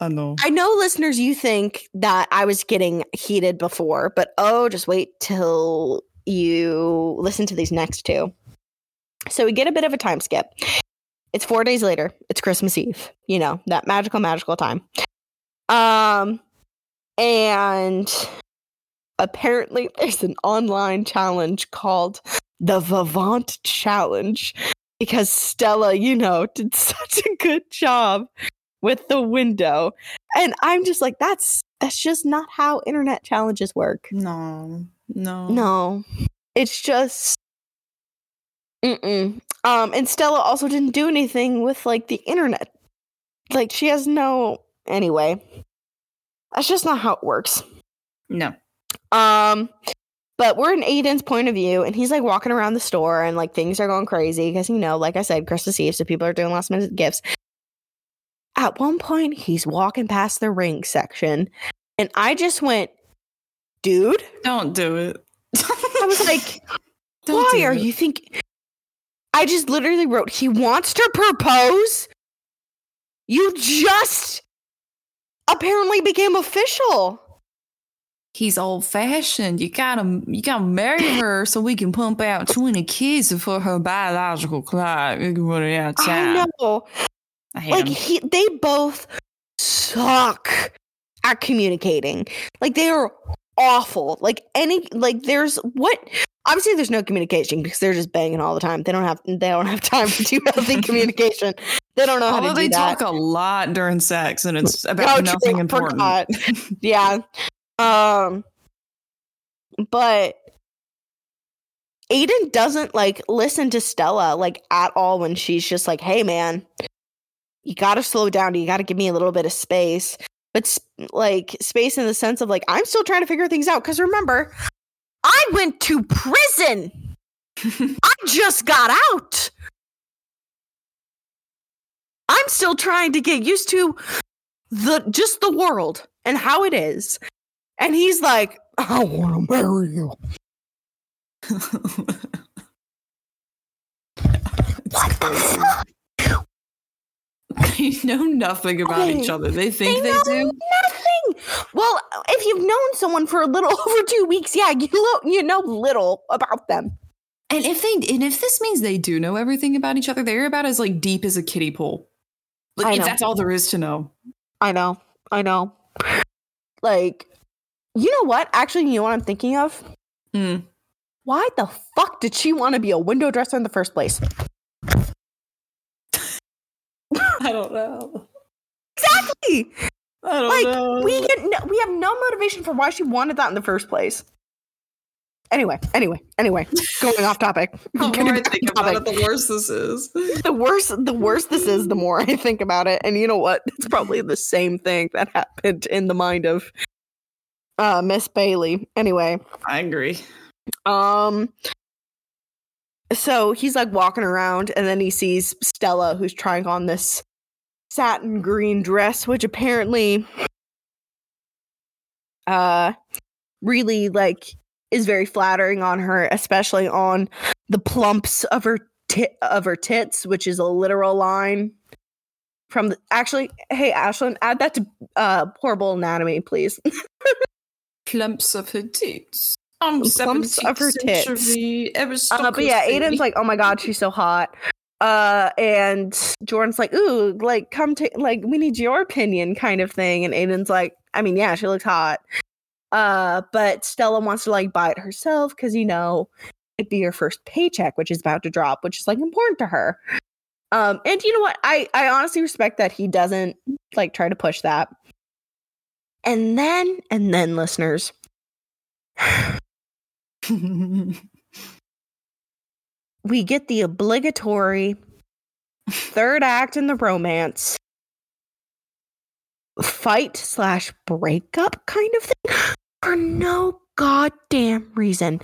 I know. i know listeners you think that i was getting heated before but oh just wait till you listen to these next two. So we get a bit of a time skip. It's four days later. It's christmas eve you know that magical magical time. Um and apparently there's an online challenge called the Vivant Challenge because Stella, you know, did [LAUGHS] such a good job with the window. And I'm just like, that's that's just not how internet challenges work. No. No. No. It's just mm-mm. Um and Stella also didn't do anything with like the internet. Like she has no anyway. That's just not how it works. No. Um, but we're in Aiden's point of view, and he's like walking around the store, and like things are going crazy because you know, like I said, Christmas Eve, so people are doing last minute gifts. At one point, he's walking past the ring section, and I just went, "Dude!" Don't do it. I was like, [LAUGHS] Don't "Why are it. you think?" I just literally wrote, "He wants to propose." You just apparently became official. He's old fashioned. You gotta you gotta marry [LAUGHS] her so we can pump out twenty kids for her biological clock. We can put it I outside. know. I hate like him. he they both suck at communicating. Like they are awful. Like any like there's what obviously there's no communication because they're just banging all the time. They don't have they don't have time to do healthy [LAUGHS] communication. They don't know how Although to do that. They that. talk a lot during sex and it's about Oh, nothing important. [LAUGHS] yeah. Um but Aiden doesn't like listen to Stella like at all when she's just like, "Hey man, you got to slow down. You got to give me a little bit of space." But s- like space in the sense of like I'm still trying to figure things out cuz remember, I went to prison. [LAUGHS] I just got out. I'm still trying to get used to the just the world and how it is. And he's like, I want to marry you. [LAUGHS] what the [LAUGHS] They know nothing about each other. They think they, know do. nothing. Well, if you've known someone for a little [LAUGHS] over two weeks, yeah, you know, you know little about them. And if they and if this means they do know everything about each other, they're about as like deep as a kiddie pool. Like if that's all there is to know. I know, I know. Like, you know what? Actually, you know what I'm thinking of? Mm. Why the fuck did she want to be a window dresser in the first place? [LAUGHS] I don't know. Exactly. I don't Like know. we get no, we have no motivation for why she wanted that in the first place. Anyway, anyway, anyway, going off topic. [LAUGHS] the more I think about it, the worse this is. [LAUGHS] the worse the worse this is, the more I think about it. And you know what? It's probably the same thing that happened in the mind of uh Miss Bailey. Anyway, I agree. um so he's like walking around and then he sees Stella who's trying on this satin green dress which apparently uh really like is very flattering on her especially on the plumps of her tit of her tits which is a literal line from the actually hey Ashlyn add that to uh horrible anatomy please [LAUGHS] plumps of her tits. Um, Clumps of her tits. Ever Uh, but yeah, Aiden's like, oh my god, she's so hot. Uh, and Jordan's like, ooh, like, come to, like, we need your opinion kind of thing. And Aiden's like, I mean, yeah, she looks hot. Uh, but Stella wants to, like, buy it herself because, you know, it'd be her first paycheck, which is about to drop, which is, like, important to her. Um, and you know what? I, I honestly respect that he doesn't, like, try to push that. And then, and then, listeners, [SIGHS] [LAUGHS] we get the obligatory third act in the romance. Fight slash breakup kind of thing for no goddamn reason.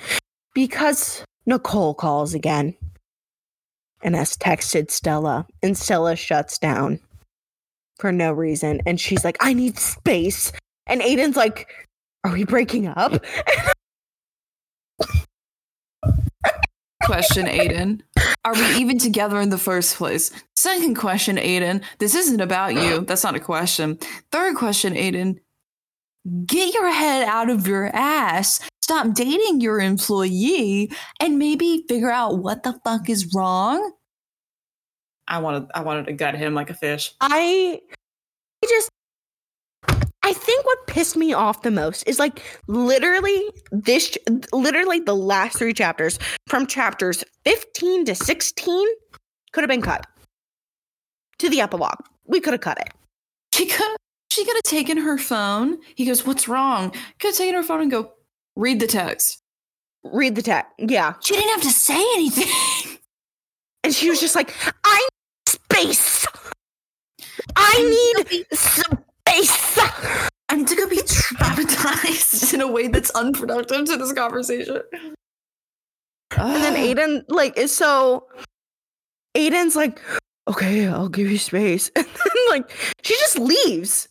Because Nicole calls again. And has texted Stella. And Stella shuts down for no reason. And she's like I need space. And Aiden's like are we breaking up [LAUGHS] question, Aiden. Are we even together in the first place? Second question, Aiden. This isn't about you. That's not a question. Third question, Aiden. Get your head out of your ass. Stop dating your employee and maybe figure out what the fuck is wrong. I wanted I wanted to gut him like a fish. I I just I think what pissed me off the most is like literally this literally the last 3 chapters from chapters 15 to 16 could have been cut to the epilogue. We could have cut it. She could she could have taken her phone. He goes, "What's wrong?" Could have taken her phone and go, "Read the text." Read the text. Yeah. She didn't have to say anything. [LAUGHS] And she was just like, "I need space. I need space." I need to go be traumatized in a way that's unproductive to this conversation. And then Aiden like is so Aiden's like, okay, I'll give you space. [LAUGHS] And then like she just leaves.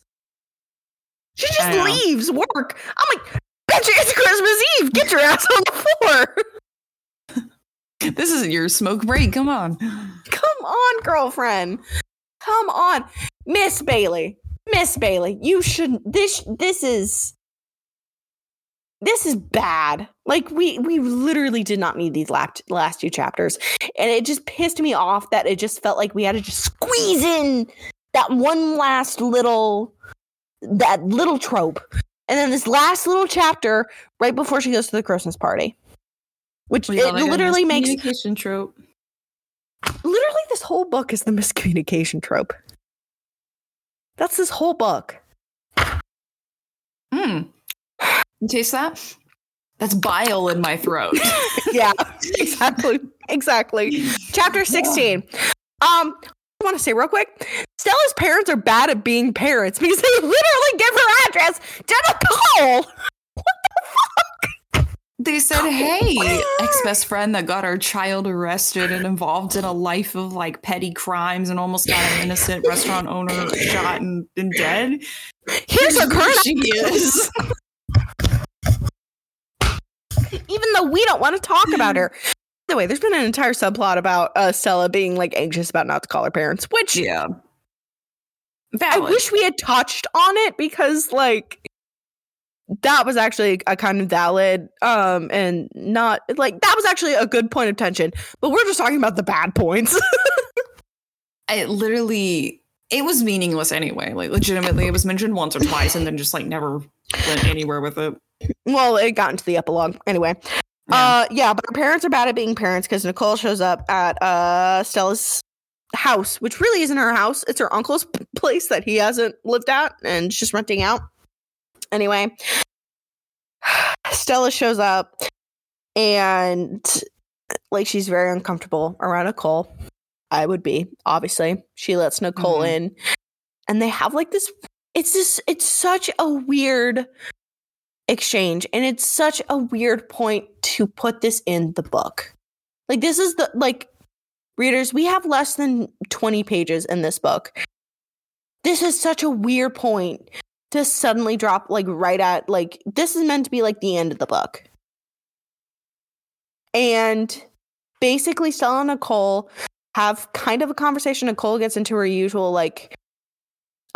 She just leaves work. I'm like, bitch, it's Christmas Eve. Get your ass on the floor. This isn't your smoke break. Come on. Come on, girlfriend. Come on. Miss Bailey. Miss Bailey, you shouldn't this this is this is bad. Like we we literally did not need these last last two chapters. And it just pissed me off that it just felt like we had to just squeeze in that one last little that little trope. And then this last little chapter right before she goes to the Christmas party. Which oh We got it literally makes miscommunication trope. literally this whole book is the miscommunication trope. That's this whole book. Hmm. You taste that? That's bile in my throat. [LAUGHS] [LAUGHS] yeah, exactly. Exactly. Chapter 16. Um, I want to say real quick Stella's parents are bad at being parents because they literally give her address to Nicole. They said, "Hey, [LAUGHS] ex-best friend that got our child arrested and involved in a life of like petty crimes and almost got an innocent restaurant owner shot and, and dead. Here's her current she is." even though we don't want to talk about her. By the way, there's been an entire subplot about uh, Stella being like anxious about not to call her parents, which yeah, I wish we had touched on it because like that was actually a kind of valid um and not like that was actually a good point of tension but we're just talking about the bad points [LAUGHS] I literally, it was meaningless anyway. Like, legitimately, it was mentioned once or twice, and then just like never went anywhere with it. well it got into the epilogue anyway Yeah. uh yeah but her parents are bad at being parents because nicole shows up at uh stella's house which really isn't her house it's her uncle's place that he hasn't lived at and she's renting out anyway stella shows up and like she's very uncomfortable around nicole i would be obviously. She lets nicole Mhm. in and they have like this it's just it's such a weird exchange and it's such a weird point to put this in the book. Like this is the like readers we have less than 20 pages in this book. This is such a weird point to suddenly drop like right at like this is meant to be like the end of the book and basically stella and nicole have kind of a conversation nicole gets into her usual like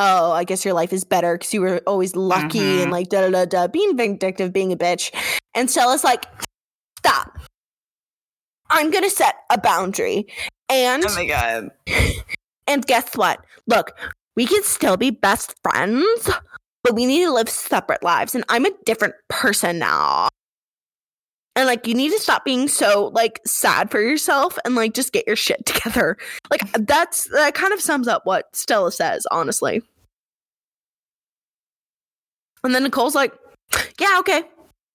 oh, I guess your life is better because you were always lucky Mhm. and like da da da da, being vindictive, being a bitch. And Stella's like, stop. I'm gonna set a boundary. And Oh my god. [LAUGHS] and guess what? Look, we can still be best friends, but we need to live separate lives. And I'm a different person now. And like you need to stop being so like sad for yourself and like just get your shit [LAUGHS] together. Like that's that kind of sums up what Stella says, honestly. And then Nicole's like, yeah, okay.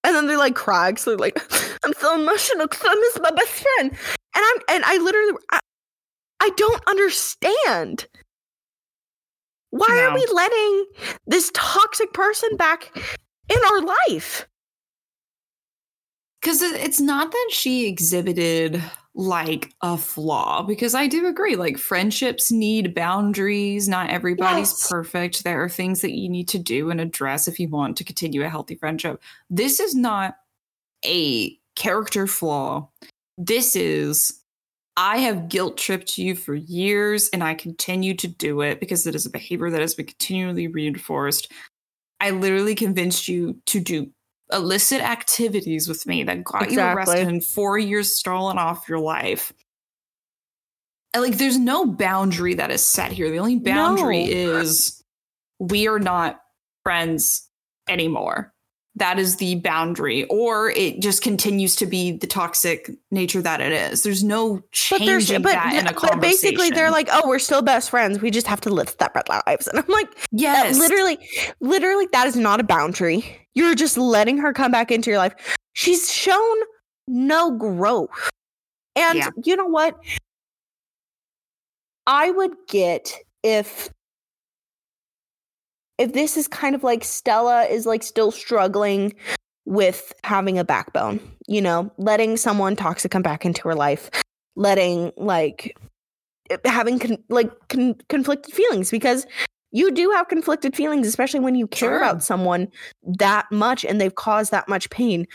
And then they're like crying. So they're like, I'm so emotional because I miss my best friend. And I'm and I literally I, I don't understand. Why are we letting this toxic person back in our life? Because it's not that she exhibited like a flaw, because I do agree, like friendships need boundaries. Not everybody's Yes. perfect. There are things that you need to do and address if you want to continue a healthy friendship. This is not a character flaw. This is, I have guilt tripped you for years and I continue to do it because it is a behavior that has been continually reinforced. I literally convinced you to do illicit activities with me that got you arrested and four years stolen off your life. And like, there's no boundary that is set here. The only boundary No. is we are not friends anymore. That is the boundary, or it just continues to be the toxic nature that it is. There's no But changing there's but, that in a but basically they're like, oh, we're still best friends. We just have to live separate lives. And I'm like, yes, literally, literally, that is not a boundary. You're just letting her come back into your life. She's shown no growth. And Yeah. you know what? I would get if if this is kind of like Stella is like still struggling with having a backbone, you know, letting someone toxic come back into her life, letting like having con- like con- conflicted feelings because you do have conflicted feelings especially when you care Sure. about someone that much and they've caused that much pain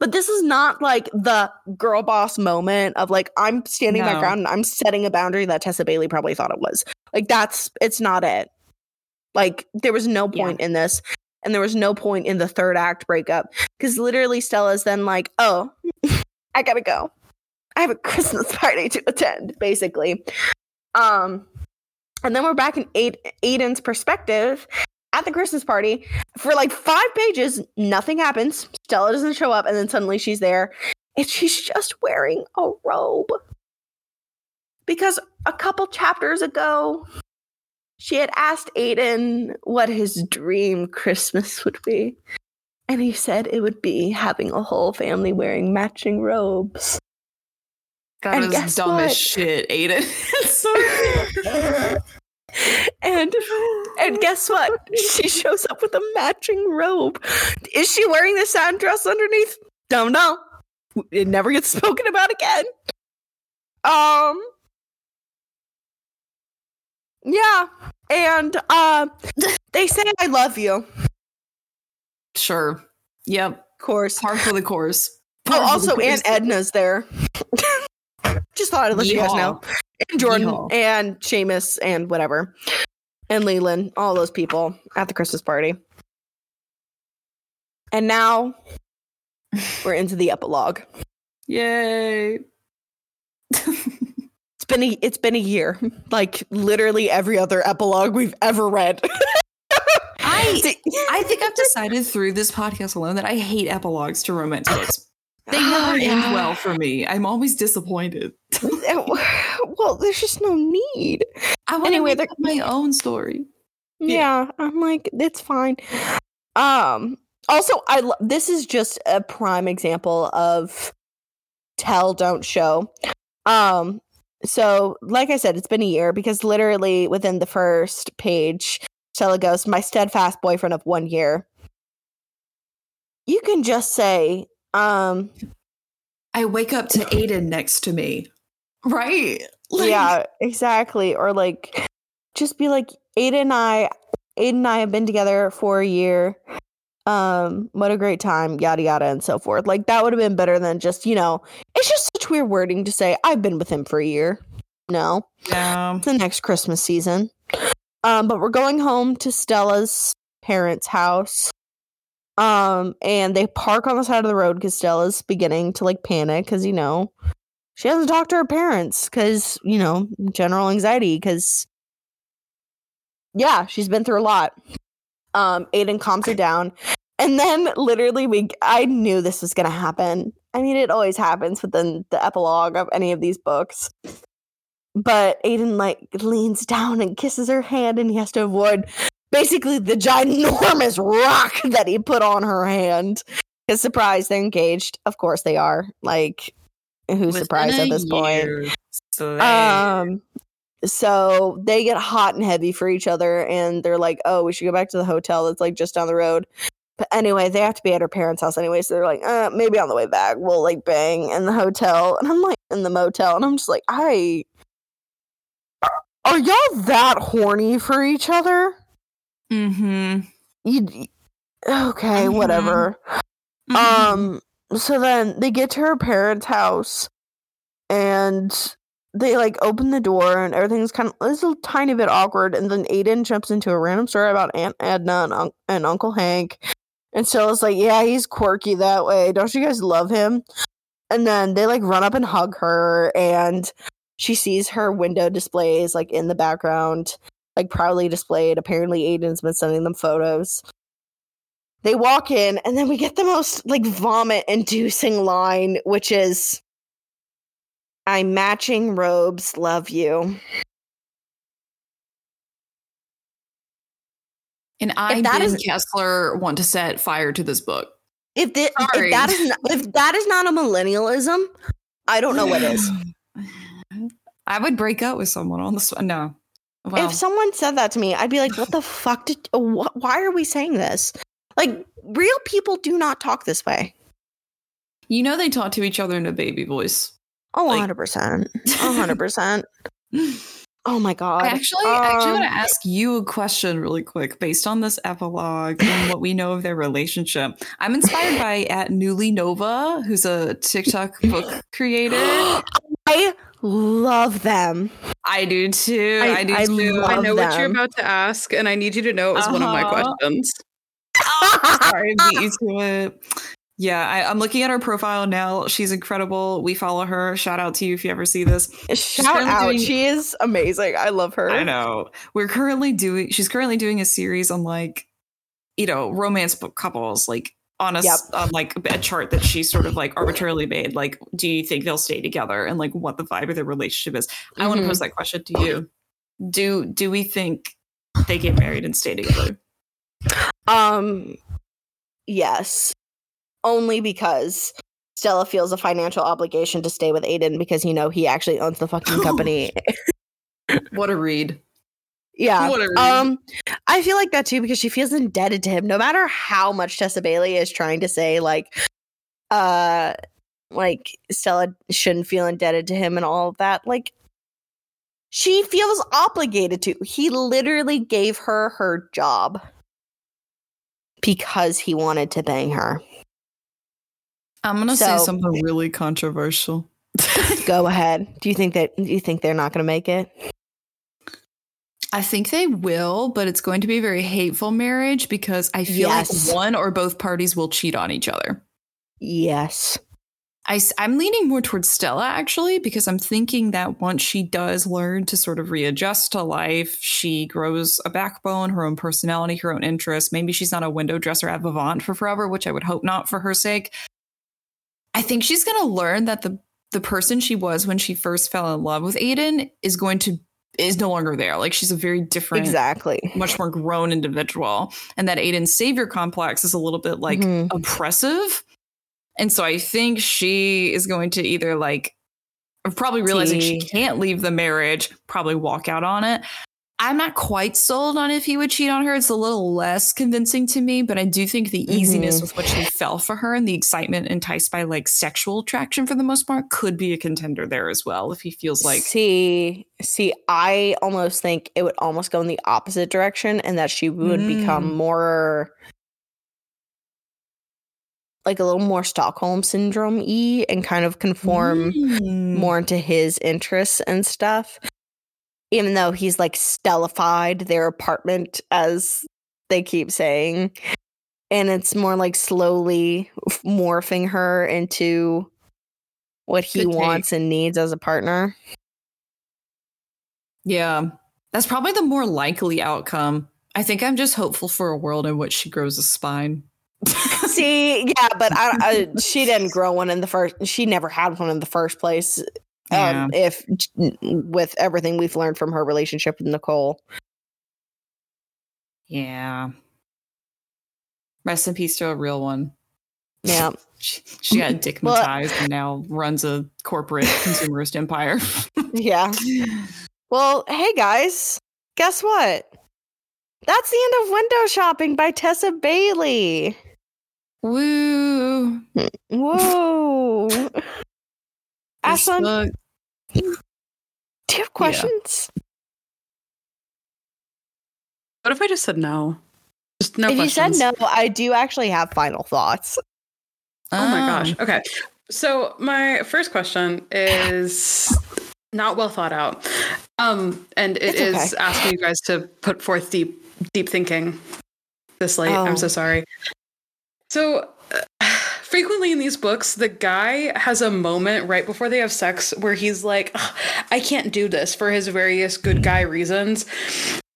but this is not like the girl boss moment of like i'm standing my No. ground and i'm setting a boundary that tessa bailey probably thought it was like that's it's not it like there was no Yeah. point in this and there was no point in the third act breakup because literally stella's then like oh [LAUGHS] i gotta go i have a christmas party to attend basically um and then we're back in Aid- aiden's perspective at the christmas party for like five pages nothing happens stella doesn't show up and then suddenly she's there and she's just wearing a robe because a couple chapters ago she had asked aiden what his dream christmas [LAUGHS] would be and he said it would be having a whole family wearing matching robes that and is guess dumb what? as shit, Aiden. [LAUGHS] Sorry. [LAUGHS] and and guess what? She shows up with a matching robe. Is she wearing the sound dress underneath? Don't know. It never gets [LAUGHS] spoken about again. Um. Yeah, and uh, they say I love you. Sure. Yep. course. Par for the course. Oh, Par for also. Aunt Edna's there. [LAUGHS] Just thought I'd let you guys know. And Jordan Yeehaw. and Seamus and whatever. And Leland, all those people at the Christmas party. And now [LAUGHS] we're into the epilogue. Yay. [LAUGHS] It's been a it's been a year. Like literally every other epilogue we've ever read. I [LAUGHS] I think I've decided through this podcast alone that I hate epilogues to romantic books. They Oh, never end well for me. I'm always disappointed. well, [SIGHS] there's just no need. I want Anyway, they're- my own story. Yeah, I'm like, it's fine. Um, also, I lo- this is just a prime example of tell, don't show. Um, so like I said, it's been a year because literally within the first page, Stella goes, "My steadfast boyfriend of one year." You can just say, um, I wake up to Aiden next to me. Right? Like, yeah, exactly. Or like, just be like, Aiden and I, Aiden and I have been together for a year. Um, what a great time, yada yada, and so forth. Like that would have been better than just, you know, it's just such weird wording to say. I've been with him for a year. No, Yeah. it's the next Christmas season. Um, but we're going home to Stella's parents' house. Um, and they park on the side of the road because Stella's beginning to like panic because you know she hasn't talked to her parents because you know general anxiety because yeah she's been through a lot. Um, Aiden calms her down, and then literally we I knew this was gonna happen. I mean, it always happens within the epilogue of any of these books. But Aiden like leans down and kisses her hand, and he has to avoid basically the ginormous rock [LAUGHS] that he put on her hand. Because surprise, they're engaged. Of course they are. Like, who's surprised at this point? So Um, so they get hot and heavy for each other, and they're like, "Oh, we should go back to the hotel that's like just down the road." But anyway, they have to be at her parents' house anyway, so they're like, uh, "Maybe on the way back, we'll like bang in the hotel." And I'm like, in the motel, and I'm just like, "I are y'all that horny for each other?" Mm-hmm. You okay? Mhm. Whatever. Mm-hmm. Um, so then they get to her parents' house and they like open the door and everything's kind of it's a tiny bit awkward. And then Aiden jumps into a random story about Aunt Edna and, un- and Uncle Hank. And Stella's like, Yeah, he's quirky that way. Don't you guys love him? And then they like run up and hug her and she sees her window displays like in the background, like proudly displayed. Apparently Aiden's been sending them photos they walk in and then we get the most like vomit inducing line which is i'm matching robes love you and I, that is- Kessler, want to set fire to this book. if, Sorry. if that is not, if that is not a millennialism i don't know what is [SIGHS] I would break up with someone on this. No. If someone said that to me i'd be like what the [LAUGHS] fuck did wh- why are we saying this? Like real people do not talk this way. You know they talk to each other in a baby voice. oh Like- 100% 100% [LAUGHS] oh my god. I actually, I actually want to Um, ask you a question really quick based on this epilogue and what we know of their relationship. I'm inspired by at Newly Nova, who's a TikTok book [GASPS] creator. i love them I do too. I- I, do I too. I love know what you're about to ask, and I need you to know it was one of my Uh-huh. questions. [LAUGHS] Sorry, I beat you [LAUGHS] to it. Yeah, I, I'm looking at her profile now. She's incredible. We follow her. Shout out to you if you ever see this. Shout out. doing- she is amazing. I love her. I know. We're currently doing she's currently doing a series on like, you know, romance book couples, like on a Yep. on like a chart that she sort of like arbitrarily made. Like, do you think they'll stay together and like what the vibe of their relationship is? I want to pose that question to you. Do do we think they get married and stay together? Um yes. Only because Stella feels a financial obligation to stay with Aiden because you know he actually owns the fucking [LAUGHS] company. What a read. Yeah. What a read. Um I feel like that too because she feels indebted to him no matter how much Tessa Bailey is trying to say like uh like Stella shouldn't feel indebted to him and all of that. Like she feels obligated to. He literally gave her her job because he wanted to bang her. I'm gonna say something really controversial. Go ahead. Do you think that do you think they're not going to make it? I think they will, but it's going to be a very hateful marriage because I feel Yes. like one or both parties will cheat on each other. Yes. I, am leaning more towards Stella actually because I'm thinking that once she does learn to sort of readjust to life, she grows a backbone, her own personality, her own interests. Maybe she's not a window dresser at Vivant for forever, which I would hope not for her sake. I think she's going to learn that the the person she was when she first fell in love with Aiden is going to is no longer there. Like she's a very different Exactly. much more grown individual and that Aiden savior complex is a little bit like Mhm. oppressive. And so I think she is going to either like probably realizing she can't leave the marriage, probably walk out on it. I'm not quite sold on if he would cheat on her. It's a little less convincing to me, but I do think the easiness Mhm. with which he fell for her and the excitement enticed by like sexual attraction for the most part could be a contender there as well if he feels like see, see, I almost think it would almost go in the opposite direction, and that she would become Mm. more like a little more Stockholm syndrome y and kind of conform Mm. more into his interests and stuff. Even though he's like stellified their apartment, as they keep saying. and it's more like slowly morphing her into what he take. wants and needs as a partner. Yeah. That's probably the more likely outcome. I think I'm just hopeful for a world in which she grows a spine. [LAUGHS] See, yeah, but I, I, she didn't grow one in the first. She never had one in the first place. Yeah. Um, if with everything we've learned from her relationship with Nicole, Yeah. Rest in peace to a real one. yeah, [LAUGHS] She, she got [LAUGHS] dickmatized and now runs a corporate [LAUGHS] consumerist empire. yeah. Well, hey guys, guess what? That's the end of Window Shopping by Tessa Bailey. Woo. Whoa. Aslan, do you have questions? What if I just said no? Just no if questions. you said no, I do actually have final thoughts. Oh my Oh. gosh. Okay. So my first question is not well thought out. Um and it It's is okay. asking you guys to put forth deep deep thinking this late. Oh. I'm so sorry. So frequently in these books the guy has a moment right before they have sex where he's like I can't do this for his various good guy reasons.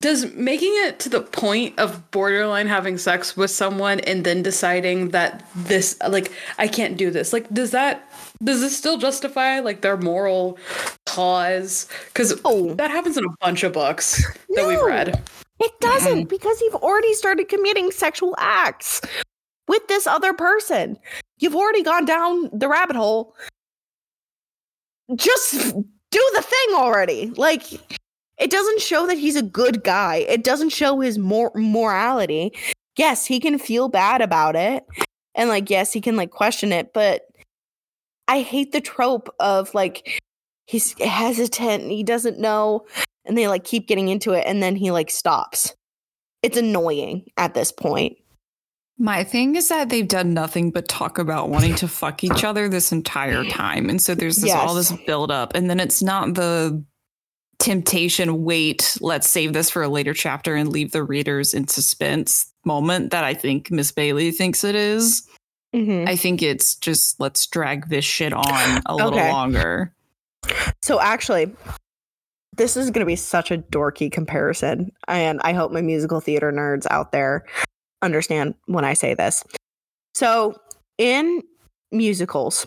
Does making it to the point of borderline having sex with someone and then deciding that this like I can't do this like does that does this still justify like their moral cause? Because Oh. that happens in a bunch of books that we've read. It doesn't mm-hmm. because you've already started committing sexual acts with this other person. You've already gone down the rabbit hole. Just do the thing already. Like it doesn't show that he's a good guy. It doesn't show his mor- morality. Yes, he can feel bad about it. And like yes, he can like question it, but I hate the trope of like he's hesitant, and he doesn't know and they like keep getting into it and then he like stops. It's annoying at this point. My thing is that they've done nothing but talk about wanting to fuck each other this entire time. And so there's this, all this build up. And then it's not the temptation, wait, let's save this for a later chapter and leave the readers in suspense moment that I think Miss Bailey thinks it is. Mhm. I think it's just let's drag this shit on a little Okay. longer. So actually, this is going to be such a dorky comparison, and I hope my musical theater nerds out there understand when I say this. So in musicals,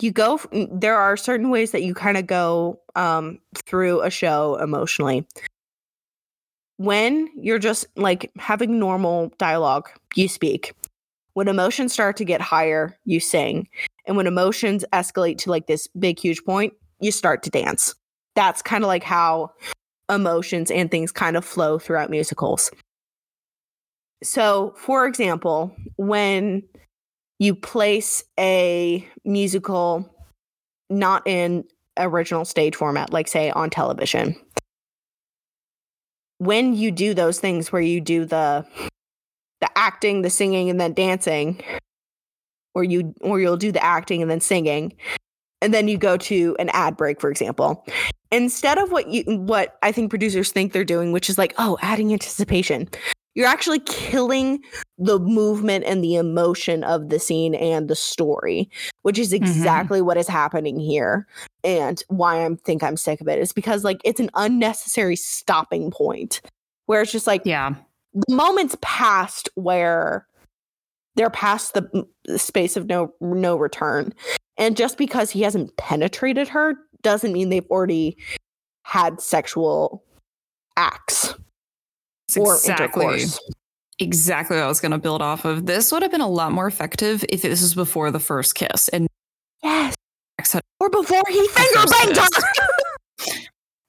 you go. There are certain ways that you kind of go um, through a show emotionally. When you're just like having normal dialogue, you speak. When emotions start to get higher, you sing. And when emotions escalate to like this big, huge point, you start to dance. That's kind of like how emotions and things kind of flow throughout musicals. So, for example, when you place a musical not in original stage format, like say on television, when you do those things where you do the the acting, the singing, and then dancing, or you or you'll do the acting and then singing, and then you go to an ad break, for example. Instead of what you what I think producers think they're doing, which is like, oh, adding anticipation, you're actually killing the movement and the emotion of the scene and the story, which is mm-hmm. exactly what is happening here. And why I think I'm sick of it is because like it's an unnecessary stopping point where it's just like Yeah. the moments past where they're past the the space of no no return and just because he hasn't penetrated her doesn't mean they've already had sexual acts It's or exactly intercourse exactly what I was going to build off of. This would have been a lot more effective if this was before the first kiss and yes or before he finger banged her [LAUGHS]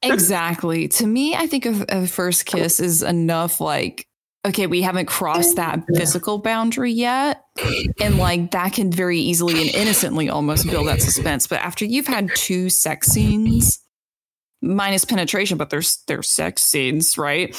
Exactly. To me, I think a, a first kiss is enough. Like, okay, we haven't crossed that physical boundary yet, and like that can very easily and innocently almost build that suspense. But after you've had two sex scenes, minus penetration, but there's there's sex scenes, right?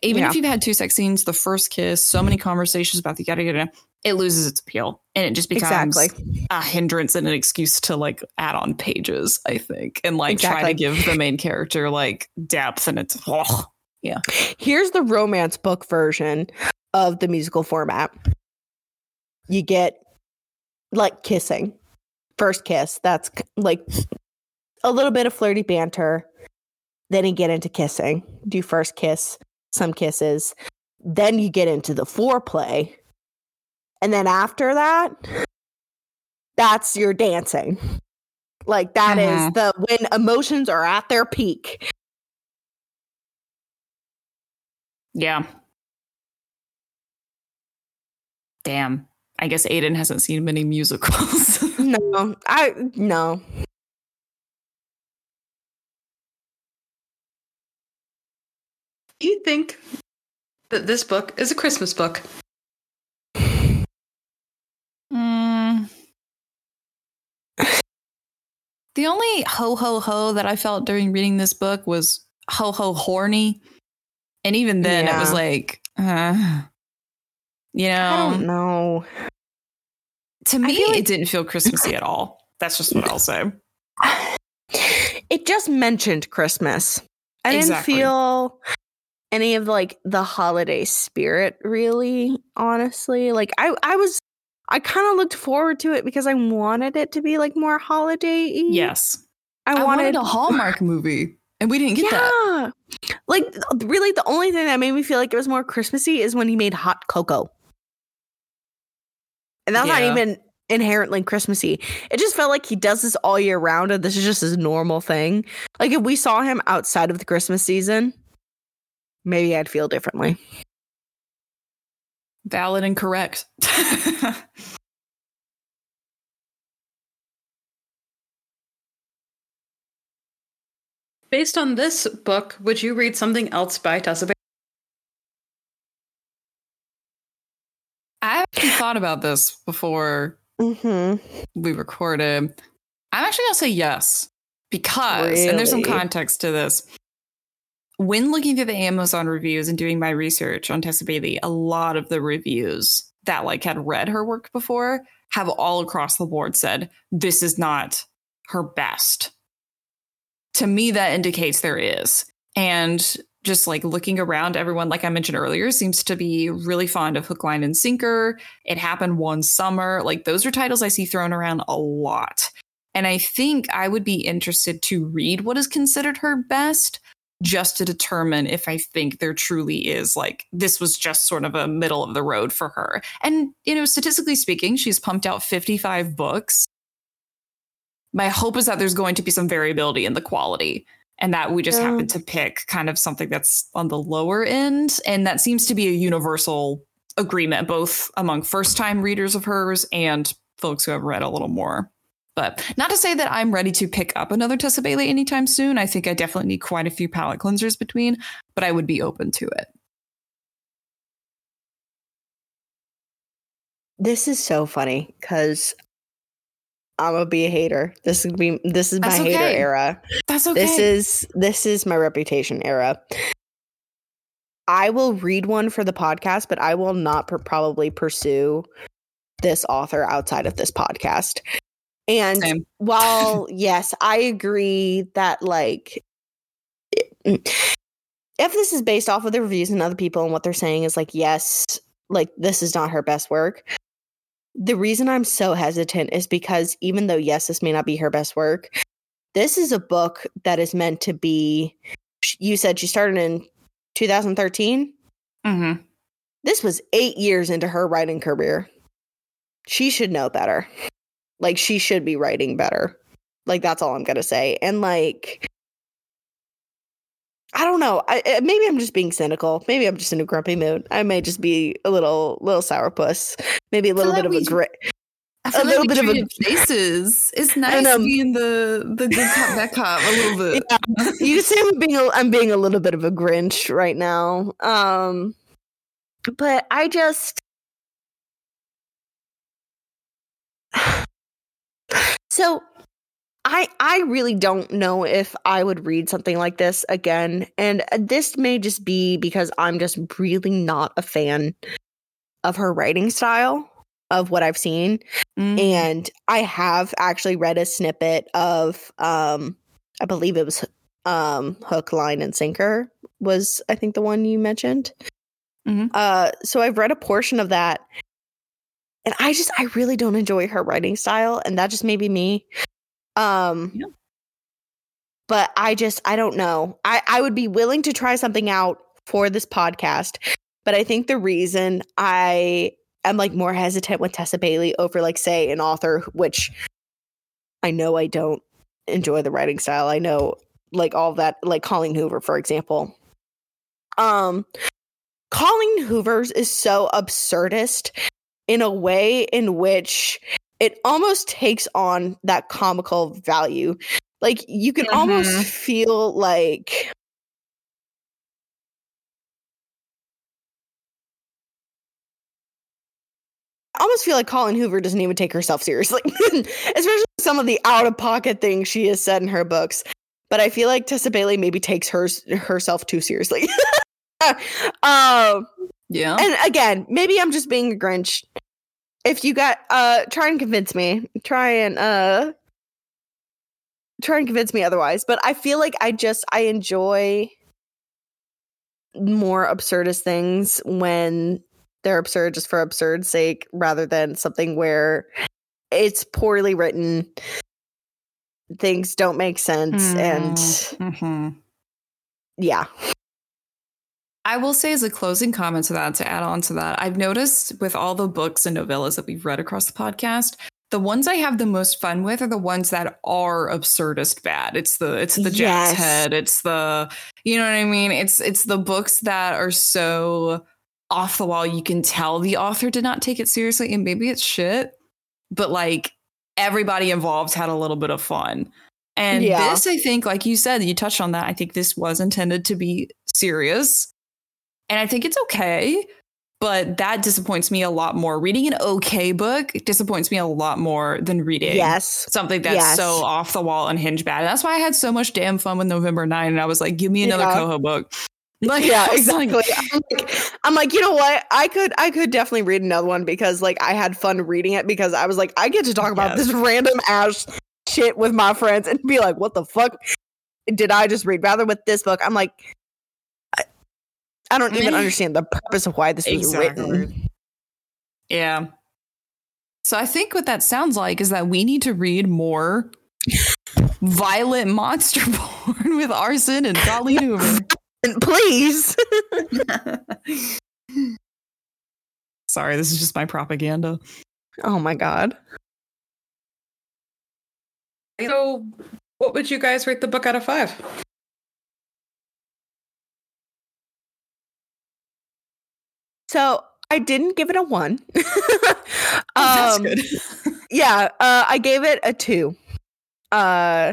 Even if you've had two sex scenes, the first kiss, so many conversations about the yada yada, it loses its appeal, and it just becomes exactly a hindrance and an excuse to like add on pages, I think, and like try to give the main character like depth. And it's oh, here's the romance book version of the musical format you get like kissing, first kiss. That's like a little bit of flirty banter. Then you get into kissing. Do first kiss, some kisses. Then you get into the foreplay. And then after that, that's your dancing. Like that is Mhm. the when emotions are at their peak. Yeah. Damn. I guess Aiden hasn't seen many musicals. [LAUGHS] No, I no. Do you think that this book is a Christmas book? Mm. The only ho ho ho that I felt during reading this book was ho ho horny. And even then it was like, uh, you I don't know, know. to me, like- it didn't feel Christmassy at all. That's just what I'll say. [SIGHS] It just mentioned Christmas. I Exactly. didn't feel any of like the holiday spirit really, honestly. Like I I was I kind of looked forward to it because I wanted it to be like more holiday Yes. I, I wanted, wanted a Hallmark movie, and we didn't get that. Like really the only thing that made me feel like it was more Christmassy is when he made hot cocoa. And that's Yeah. not even inherently Christmassy. It just felt like he does this all year round and this is just his normal thing. Like if we saw him outside of the Christmas season, maybe I'd feel differently. Valid and correct. [LAUGHS] Based on this book, would you read something else by Tessa Bailey? I actually thought about this before Mm-hmm. we recorded. I'm actually gonna say yes because, and there's some context to this. When looking through the Amazon reviews and doing my research on Tessa Bailey, a lot of the reviews that like had read her work before have all across the board said this is not her best. To me, that indicates there is, and just like looking around, everyone, like I mentioned earlier, seems to be really fond of Hook, Line, and Sinker. It happened one summer. Like those are titles I see thrown around a lot. And I think I would be interested to read what is considered her best just to determine if I think there truly is like this was just sort of a middle of the road for her. And, you know, statistically speaking, she's pumped out 55 books. My hope is that there's going to be some variability in the quality and that we just Yeah. happen to pick kind of something that's on the lower end. And that seems to be a universal agreement, both among first time readers of hers and folks who have read a little more. But not to say that I'm ready to pick up another Tessa Bailey anytime soon. I think I definitely need quite a few palate cleansers between, but I would be open to it. This is so funny because I'm gonna be a hater. This is be this is my That's hater era. That's okay. This is this is my reputation era. I will read one for the podcast, but I will not pr- probably pursue this author outside of this podcast. And Same. while [LAUGHS] yes, I agree that like if this is based off of the reviews and other people and what they're saying is like yes, like this is not her best work. The reason I'm so hesitant is because even though yes, this may not be her best work, this is a book that is meant to be you said she started in 2013 hmm this was eight years into her writing career she should know better like she should be writing better like that's all i'm gonna say and like i don't know I, maybe i'm just being cynical maybe i'm just in a grumpy mood i may just be a little little sourpuss maybe a little bit of a grit I feel A like little we bit of a- faces. It's nice know. being the the good cop, bad cop a little bit. you can say I'm being a, I'm being a little bit of a Grinch right now. Um, but I just so I I really don't know if I would read something like this again, and this may just be because I'm just really not a fan of her writing style of what I've seen Mm. and I have actually read a snippet of um I believe it was um Hook, Line, and Sinker was I think the one you mentioned. Mhm. Uh so I've read a portion of that and I just I really don't enjoy her writing style, and that just may be me. Um, Yeah. but I just I don't know. I I would be willing to try something out for this podcast, but I think the reason I am like more hesitant with Tessa Bailey over like say an author which I know I don't enjoy the writing style. I know like all that like Colleen Hoover for example. Um Colleen Hoover's is so absurdist in a way in which it almost takes on that comical value. Like you can almost Mhm. feel like I almost feel like Colleen Hoover doesn't even take herself seriously, [LAUGHS] especially some of the out of pocket things she has said in her books. But I feel like Tessa Bailey maybe takes hers herself too seriously. [LAUGHS] um, Yeah. and again, maybe I'm just being a Grinch. If you got uh try and convince me. Try and uh try and convince me otherwise. But I feel like I just I enjoy more absurdist things when they're absurd just for absurd sake rather than something where it's poorly written things don't make sense and Mhm. yeah I will say, as a closing comment to that, to add on to that, I've noticed with all the books and novellas that we've read across the podcast, the ones I have the most fun with are the ones that are absurdist bad. It's the it's the Jack's Yes. head. It's the you know what I mean. It's it's the books that are so off the wall. You can tell the author did not take it seriously, and maybe it's shit, but like everybody involved had a little bit of fun. And Yeah. this, I think, like you said, you touched on that. I think this was intended to be serious. And I think it's okay, but that disappoints me a lot more. Reading an okay book disappoints me a lot more than reading yes something that's Yes. so off the wall and hinge bad. That's why I had so much damn fun with November 9. And I was like, give me another Yeah. Coho book. [LAUGHS] Like, yeah I was like, exactly I'm, like, I'm like you know what i could i could definitely read another one because like i had fun reading it because i was like i get to talk about Yes. this random ass shit with my friends and be like what the fuck did i just read rather with this book i'm like I don't even understand the purpose of why this was written Yeah. So I think what that sounds like is that we need to read more Violent Monster [LAUGHS] Born with Arson and Colleen Hoover. [LAUGHS] And please [LAUGHS] Sorry, this is just my propaganda. oh my god So, what would you guys rate the book out of five? So i didn't give it a one. [LAUGHS] um that's good. [LAUGHS] yeah uh i gave it a two. Uh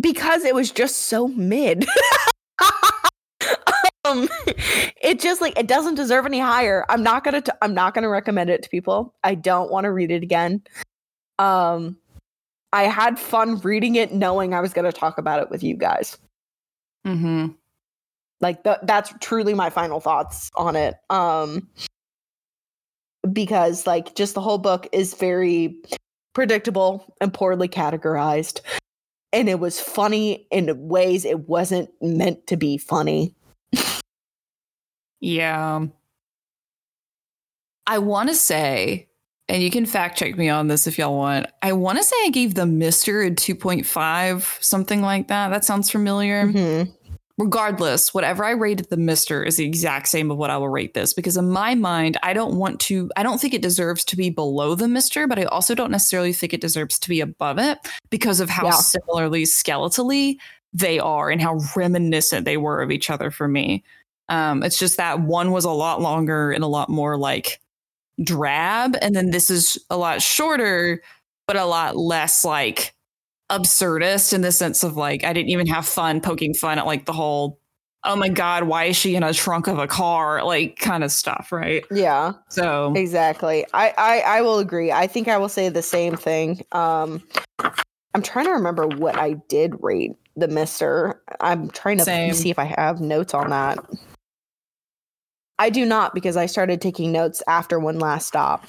because it was just so mid. [LAUGHS] Um it just like it doesn't deserve any higher. I'm not gonna t- i'm not gonna recommend it to people. I don't want to read it again. Um i had fun reading it knowing i was gonna talk about it with you guys. Hmm like th- that's truly my final thoughts on it um because like just the whole book is very predictable and poorly categorized and it was funny in ways it wasn't meant to be funny Yeah. I want to say, and you can fact check me on this if y'all want. I want to say I gave the Mister a 2.5, something like that. That sounds familiar. Mhm. Regardless, whatever I rated the Mister is the exact same of what I will rate this because in my mind, I don't want to, I don't think it deserves to be below the Mister, but I also don't necessarily think it deserves to be above it because of how Yeah. similarly skeletally they are and how reminiscent they were of each other for me. Um, it's just that one was a lot longer and a lot more like drab, and then this is a lot shorter, but a lot less like absurdist in the sense of like I didn't even have fun poking fun at like the whole oh my god why is she in a trunk of a car? like kind of stuff right? Yeah. So exactly. I, I i will agree. I think i will say the same thing. Um i'm trying to remember what i did rate the mister. I'm trying to Same. see if i have notes on that. I do not because i started taking notes after one last stop.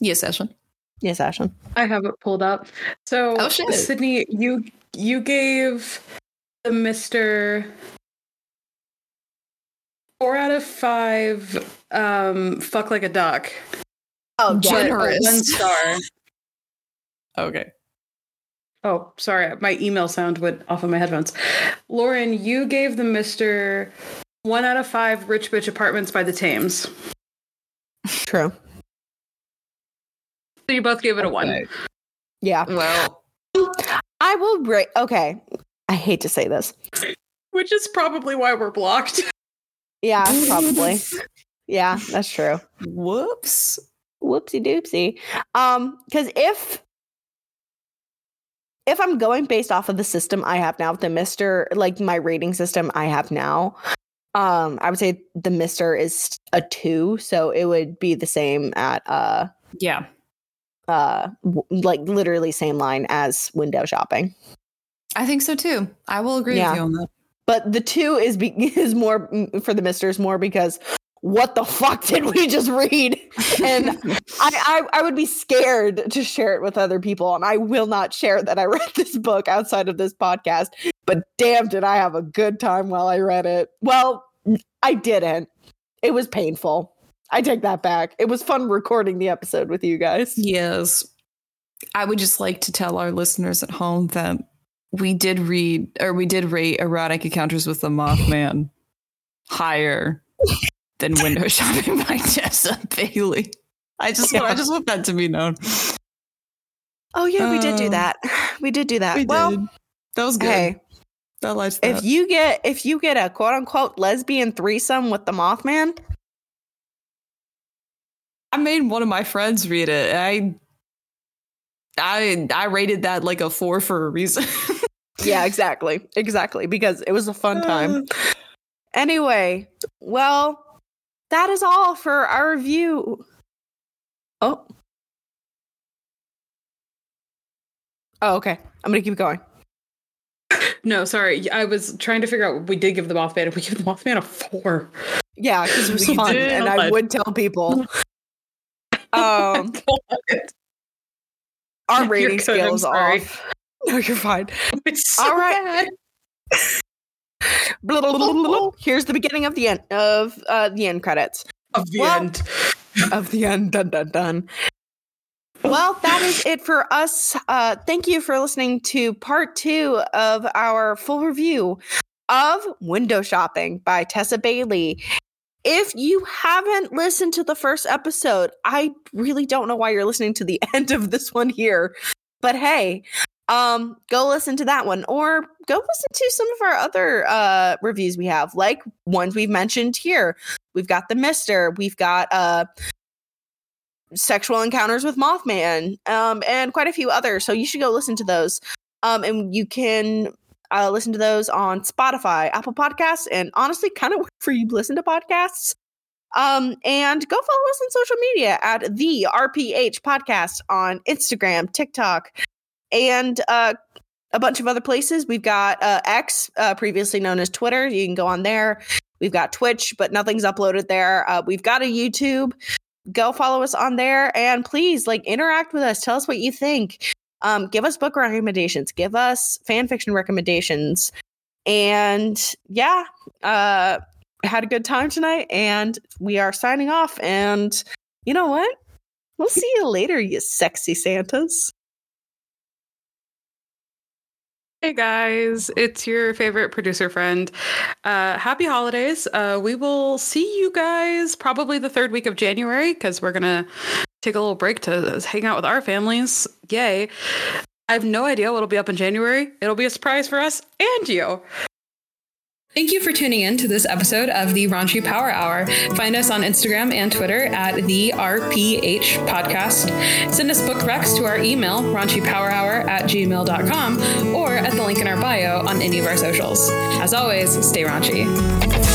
Yes Ashlyn. Yes ashton I have it pulled up. So, Oh, shit. Sydney, you you gave the Mister Four out of five. Um, fuck like a duck. Oh, But Generous. One star. [LAUGHS] Okay. Oh, sorry. My email sound went off of my headphones. Lauren, you gave the Mister one out of five rich bitch apartments by the Thames. true. So you both gave it a one. Okay. Yeah, Well, I will rate. Okay, I hate to say this. Which is probably why we're blocked. [LAUGHS] Yeah, probably. yeah, that's true. whoops. Whoopsie doopsie. Um, because if if I'm going based off of the system I have now, the Mister, like my rating system I have now, um, I would say the Mister is a two, so it would be the same at uh Yeah. Uh w- like literally same line as window shopping. I think so too. I will agree Yeah. with you on that. But the two is be- [LAUGHS] is more mm, for the Misters more because what the fuck did we just read? [LAUGHS] And I, I I would be scared to share it with other people, and I will not share that I read this book outside of this podcast. But damn, did I have a good time while I read it? Well, I didn't. It was painful. I take that back. It was fun recording the episode with you guys. Yes. I would just like to tell our listeners at home that we did read or we did rate erotic encounters with the Mothman [LAUGHS] higher than window [LAUGHS] shopping by Tessa Bailey. I just want, I just want that to be known. Oh yeah, we did do Um, that. We did do that. We well, did. That was good. hey, I liked if that. you get if you get a quote unquote lesbian threesome with the Mothman, I made one of my friends read it. I I I rated that like a four for a reason. [LAUGHS] yeah, exactly, exactly, because it was a fun time. Anyway, well, that is all for our review. Oh. Oh, okay. I'm gonna keep going. No, sorry. I was trying to figure out. We did give the Mothman. and We gave the Mothman a four. Yeah, because it was We fun, did. and I would tell people. [LAUGHS] Um, our rating good, scale is off. [LAUGHS] No, you're fine. [LAUGHS] It's so All right. bad. Blah, blah, blah, blah, blah. Here's the beginning of the end of uh, the end credits. Of the Well- end. of the end. Dun dun dun. Well, that is it for us. Uh, thank you for listening to part two of our full review of Window Shopping by Tessa Bailey. If you haven't listened to the first episode, I really don't know why you're listening to the [LAUGHS] end of this one here. But hey, um, go listen to that one or go listen to some of our other uh reviews we have, like ones we've mentioned here. We've got the Mister, we've got uh sexual encounters with Mothman, um, and quite a few others. So you should go listen to those. Um, and you can uh, listen to those on Spotify, Apple Podcasts, and honestly, kind [LAUGHS] of for you to listen to podcasts. Um, and go follow us on social media at the RPH Podcast on Instagram, TikTok, and uh, a bunch of other places. We've got uh, X, uh, previously known as Twitter. You can go on there. We've got Twitch, but nothing's uploaded there. Uh, we've got a YouTube go follow us on there and please like interact with us tell us what you think um give us book recommendations give us fan fiction recommendations. And yeah uh had a good time tonight and we are signing off. And you know what? We'll see you later you sexy santas. Hey guys, it's your favorite producer friend. Uh, happy holidays. Uh, we will see you guys probably the third week of January because we're going to take a little break to hang out with our families. Yay. I have no idea what'll be up in January. It'll be a surprise for us and you. Thank you for tuning in to this episode of the Raunchy Power Hour. Find us on Instagram and Twitter at the RPH Podcast. Send us book recs to our email, raunchypowerhour at gmail.com, or at the link in our bio on any of our socials. As always, stay raunchy.